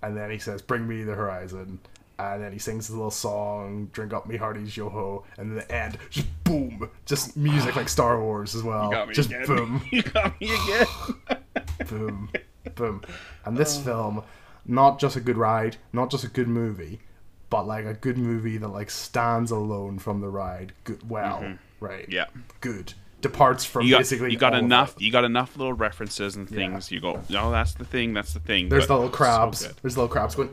and then he says, "Bring me the horizon." And then he sings his little song, "Drink up me hearties, yo ho," and then the end, just boom, just music like Star Wars as well, Got me just again. boom, you got me again. boom, boom. And this film, not just a good ride, not just a good movie, but like a good movie that like stands alone from the ride, good, well, right, Mm-hmm. Yeah. good, departs from You got, basically you got enough. You got enough little references and things. You go, no, that's the thing. That's the thing. There's but the little crabs. so. There's little crabs going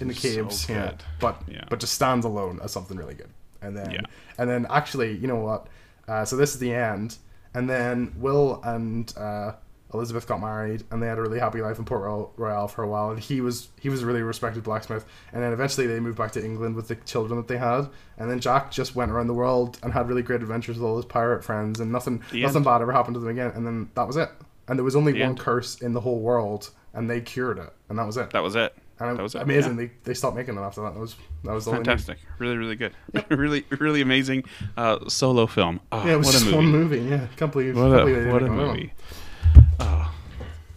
in the So caves. yeah. But Yeah. but just stands alone as something really good. And then Yeah. and then actually, you know what? Uh, so this is the end. And then Will and uh, Elizabeth got married, and they had a really happy life in Port Royal, for a while. And he was he was a really respected blacksmith. And then eventually they moved back to England with the children that they had. And then Jack just went around the world and had really great adventures with all his pirate friends, and nothing The nothing end. bad ever happened to them again. And then that was it. And there was only The one end. curse in the whole world, and they cured it, and that was it. That was it. And that was it. amazing. Yeah. They, they stopped making them after that. That was that was the only Fantastic. Really, really good. really, really amazing uh, solo film. Oh, Yeah, it was what a just movie. one movie. Yeah, can't believe. What can't believe they a what a movie. Oh.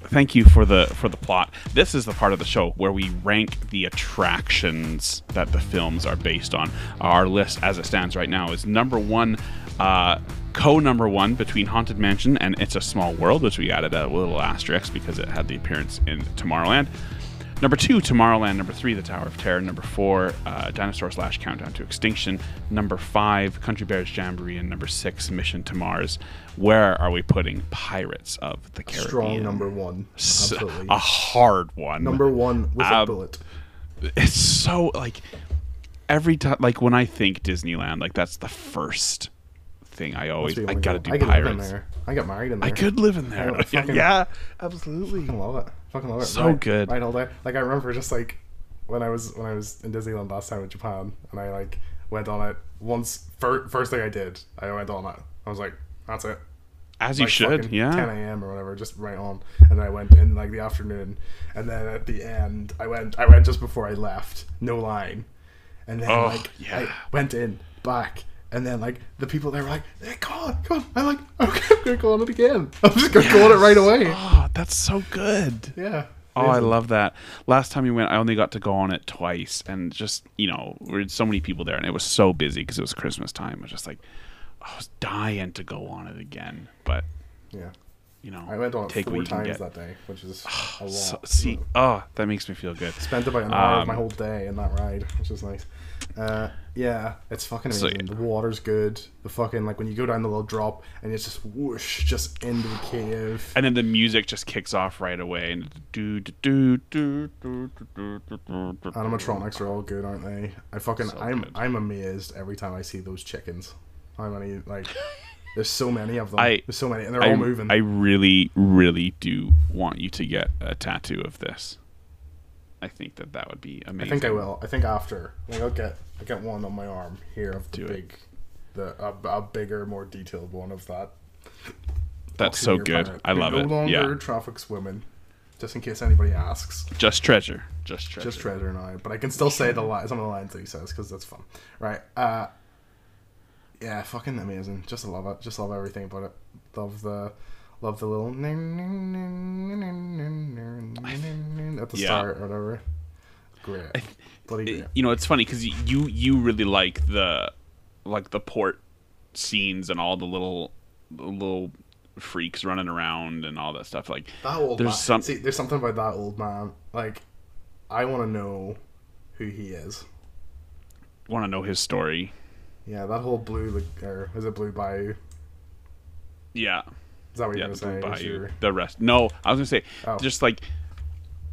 Thank you for the for the plot. This is the part of the show where we rank the attractions that the films are based on. Our list, as it stands right now, is number one, uh, co number one between Haunted Mansion and It's a Small World, which we added a little asterisk because it had the appearance in Tomorrowland. Number two, Tomorrowland. Number three, The Tower of Terror. Number four, uh, Dinosaur Slash Countdown to Extinction. Number five, Country Bears Jamboree. And number six, Mission to Mars. Where are we putting Pirates of the Caribbean? Strong number one. Absolutely. A hard one. number one with a Uh, bullet. It's so like every time, like when I think Disneyland, like that's the first thing I always. I gotta go. do I could live in Pirates. there. I got married in there. I could live in there. I fucking- yeah, absolutely. Fucking love it. Fucking love it. So good. Right all day. Like I remember just like when I was when I was in Disneyland last time in Japan, and I like went on it once. Fir- first thing I did, I went on it. I was like, that's it. As you like should. Yeah. 10 a.m. or whatever, just right on. And then I went in like the afternoon, and then at the end, I went. I went just before I left, no line, and then Oh, like yeah. I went in back, and then like the people there were like, hey, "Come on, come on!" I'm like, "Okay, I'm gonna go on it again. I'm just gonna go on it right away." Oh, that's so good. Yeah. Oh, I love that. Last time we went, I only got to go on it twice, and just you know, we had so many people there, and it was so busy because it was Christmas time. I was just like, I was dying to go on it again, but Yeah. you know, I went on it take four you times get. that day, which is ah, a lot. So- see, oh, that makes me feel good. Spent about an hour of my Um, whole day in that ride, which is nice. Uh, yeah, it's fucking amazing. So, yeah. The water's good. The fucking like when you go down the little drop and it's just whoosh, just into the cave. And then the music just kicks off right away and do do do do do Animatronics are all good, aren't they? I fucking so I'm good. I'm amazed every time I see those chickens. How many like There's so many of them. I, There's so many, and they're I, all moving. I really, really do want you to get a tattoo of this. I think that that would be amazing. I think I will. I think after like I'll get I get one on my arm here of the Do it. big, the a, a bigger, more detailed one of that. That's so good. planet. I love no it. No longer Yeah, traffic swimming, just in case anybody asks. just treasure, just treasure. Just treasure now, but I can still say the li- some of the lines that he says because that's fun, right? Uh, yeah, fucking amazing. Just love it. Just love everything about it. Love the, love the little at the Yeah. start or whatever. Great, bloody great. you know, it's funny because you you really like the like the port scenes and all the little the little freaks running around and all that stuff. Like That old there's man. some- See, there's something about that old man. Like, I want to know who he is. want to know his story. Yeah, that whole blue, like, or is it Blue Bayou? Yeah, Is that what yeah, you're gonna say? Bayou. Sure. The rest. No, I was gonna say Oh. just like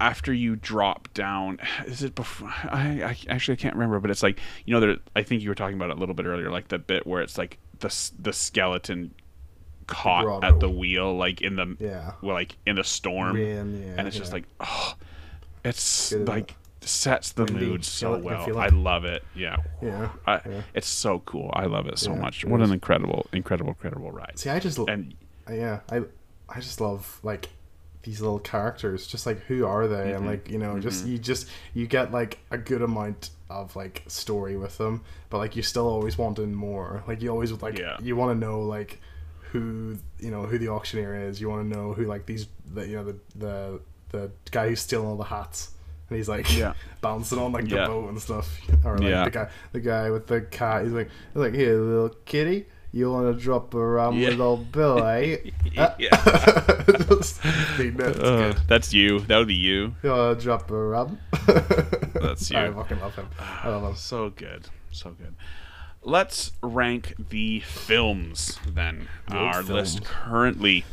after you drop down. Is it before? I, I actually I can't remember, but it's like you know, there. I think you were talking about it a little bit earlier, like the bit where it's like the the skeleton caught at the wheel, like in the Yeah. well, like in the storm, yeah, and it's just like oh, it's Good, like sets the Windy. mood so it, well. it. I love it. Yeah. Yeah. I, yeah. It's so cool. I love it so Yeah, much. What an incredible, incredible, incredible ride. See, I just, And yeah, I, I just love like these little characters. Just like who are they, Mm-hmm. and like you know, just you just you get like a good amount of like story with them, but like you still always wanting more. Like you always like Yeah. you want to know like who you know who the auctioneer is. You want to know who like these the you know the the the guy who's stealing all the hats. And he's like Yeah. bouncing on like Yeah. the boat and stuff, or like Yeah. the guy, the guy with the cat. He's like, he's like, here, little kitty, you want to drop around Yeah. with old Bill, eh? Yeah. Just being that, it's Uh, good. that's you. That would be you. You want to drop around? That's you. I fucking love him. I love him. So good. So good. Let's rank the films then. The old Our list currently.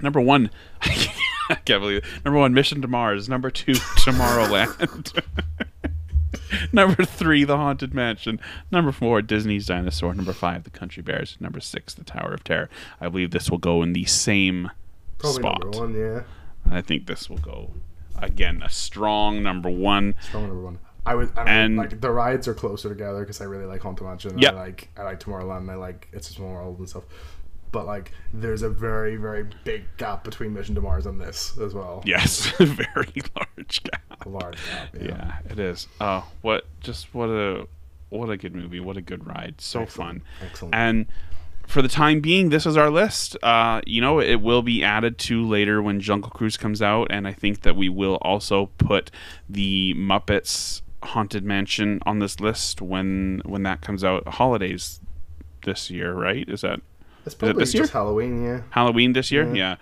Number one, I can't believe it. Number one, Mission to Mars. Number two, Tomorrowland. Number three, The Haunted Mansion. Number four, Disney's Dinosaur. Number five, The Country Bears. Number six, The Tower of Terror. I believe this will go in the same Probably spot. number one, yeah. I think this will go again a strong number one. Strong number one. I would, I And- like the rides are closer together because I really like Haunted Mansion. Yeah. I like I like Tomorrowland. I like It's a Small World and stuff. But like, there's a very very big gap between Mission to Mars and this as well. Yes, very large gap. A large gap. Yeah. Yeah, it is. Oh, what just what a what a good movie. What a good ride. So Excellent. fun. Excellent. And for the time being, this is our list. Uh, you know, it will be added to later when Jungle Cruise comes out, and I think that we will also put the Muppets Haunted Mansion on this list when when that comes out. Holidays this year, right? Is that It's probably this year? just Halloween, yeah. Halloween this year? Yeah. Yeah.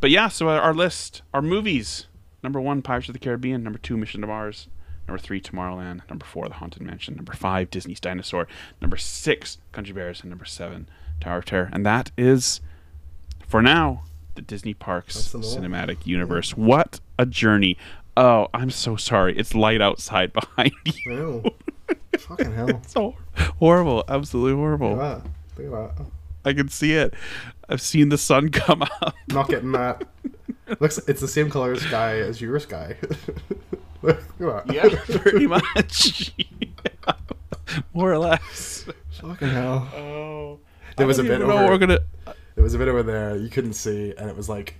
But yeah, so our, list, our movies. Number one, Pirates of the Caribbean. Number two, Mission to Mars. Number three, Tomorrowland. Number four, The Haunted Mansion. Number five, Disney's Dinosaur. Number six, Country Bears. And number seven, Tower of Terror. And that is, for now, the Disney Parks That's them all. cinematic universe. What a journey. Oh, I'm so sorry. It's light outside behind you. Know. Fucking hell. so horrible. Absolutely horrible. Look at that. Look at that. I can see it. I've seen the sun come up. Not getting that. Looks, it's the same color sky as your sky. Look at that. Yeah, pretty much. More or less. Fucking hell. Oh. There was a bit over. we're gonna. There was a bit over there you couldn't see, and it was like,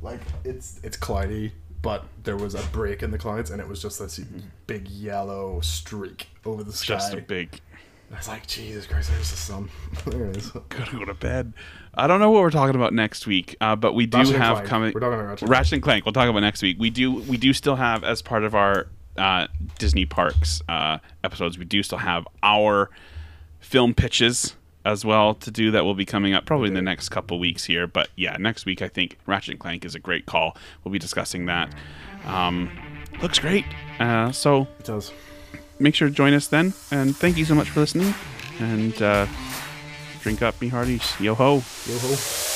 like it's it's cloudy, but there was a break in the clouds, and it was just this big yellow streak over the sky. Just a big. I was like, Jesus Christ, there's the sun. there it is. Gotta go to bed. I don't know what we're talking about next week, uh, but we do Ratchet have Clank. coming. We're talking about Ratchet and Ratchet and Clank. We'll talk about next week. We do. We do still have as part of our uh, Disney parks uh, episodes. We do still have our film pitches as well to do that will be coming up probably in the next couple weeks here. But yeah, next week I think Ratchet and Clank is a great call. We'll be discussing that. Um, looks great. Uh, so It does. Make sure to join us then. And thank you so much for listening. And uh, drink up, me hearties. Yo ho. Yo ho.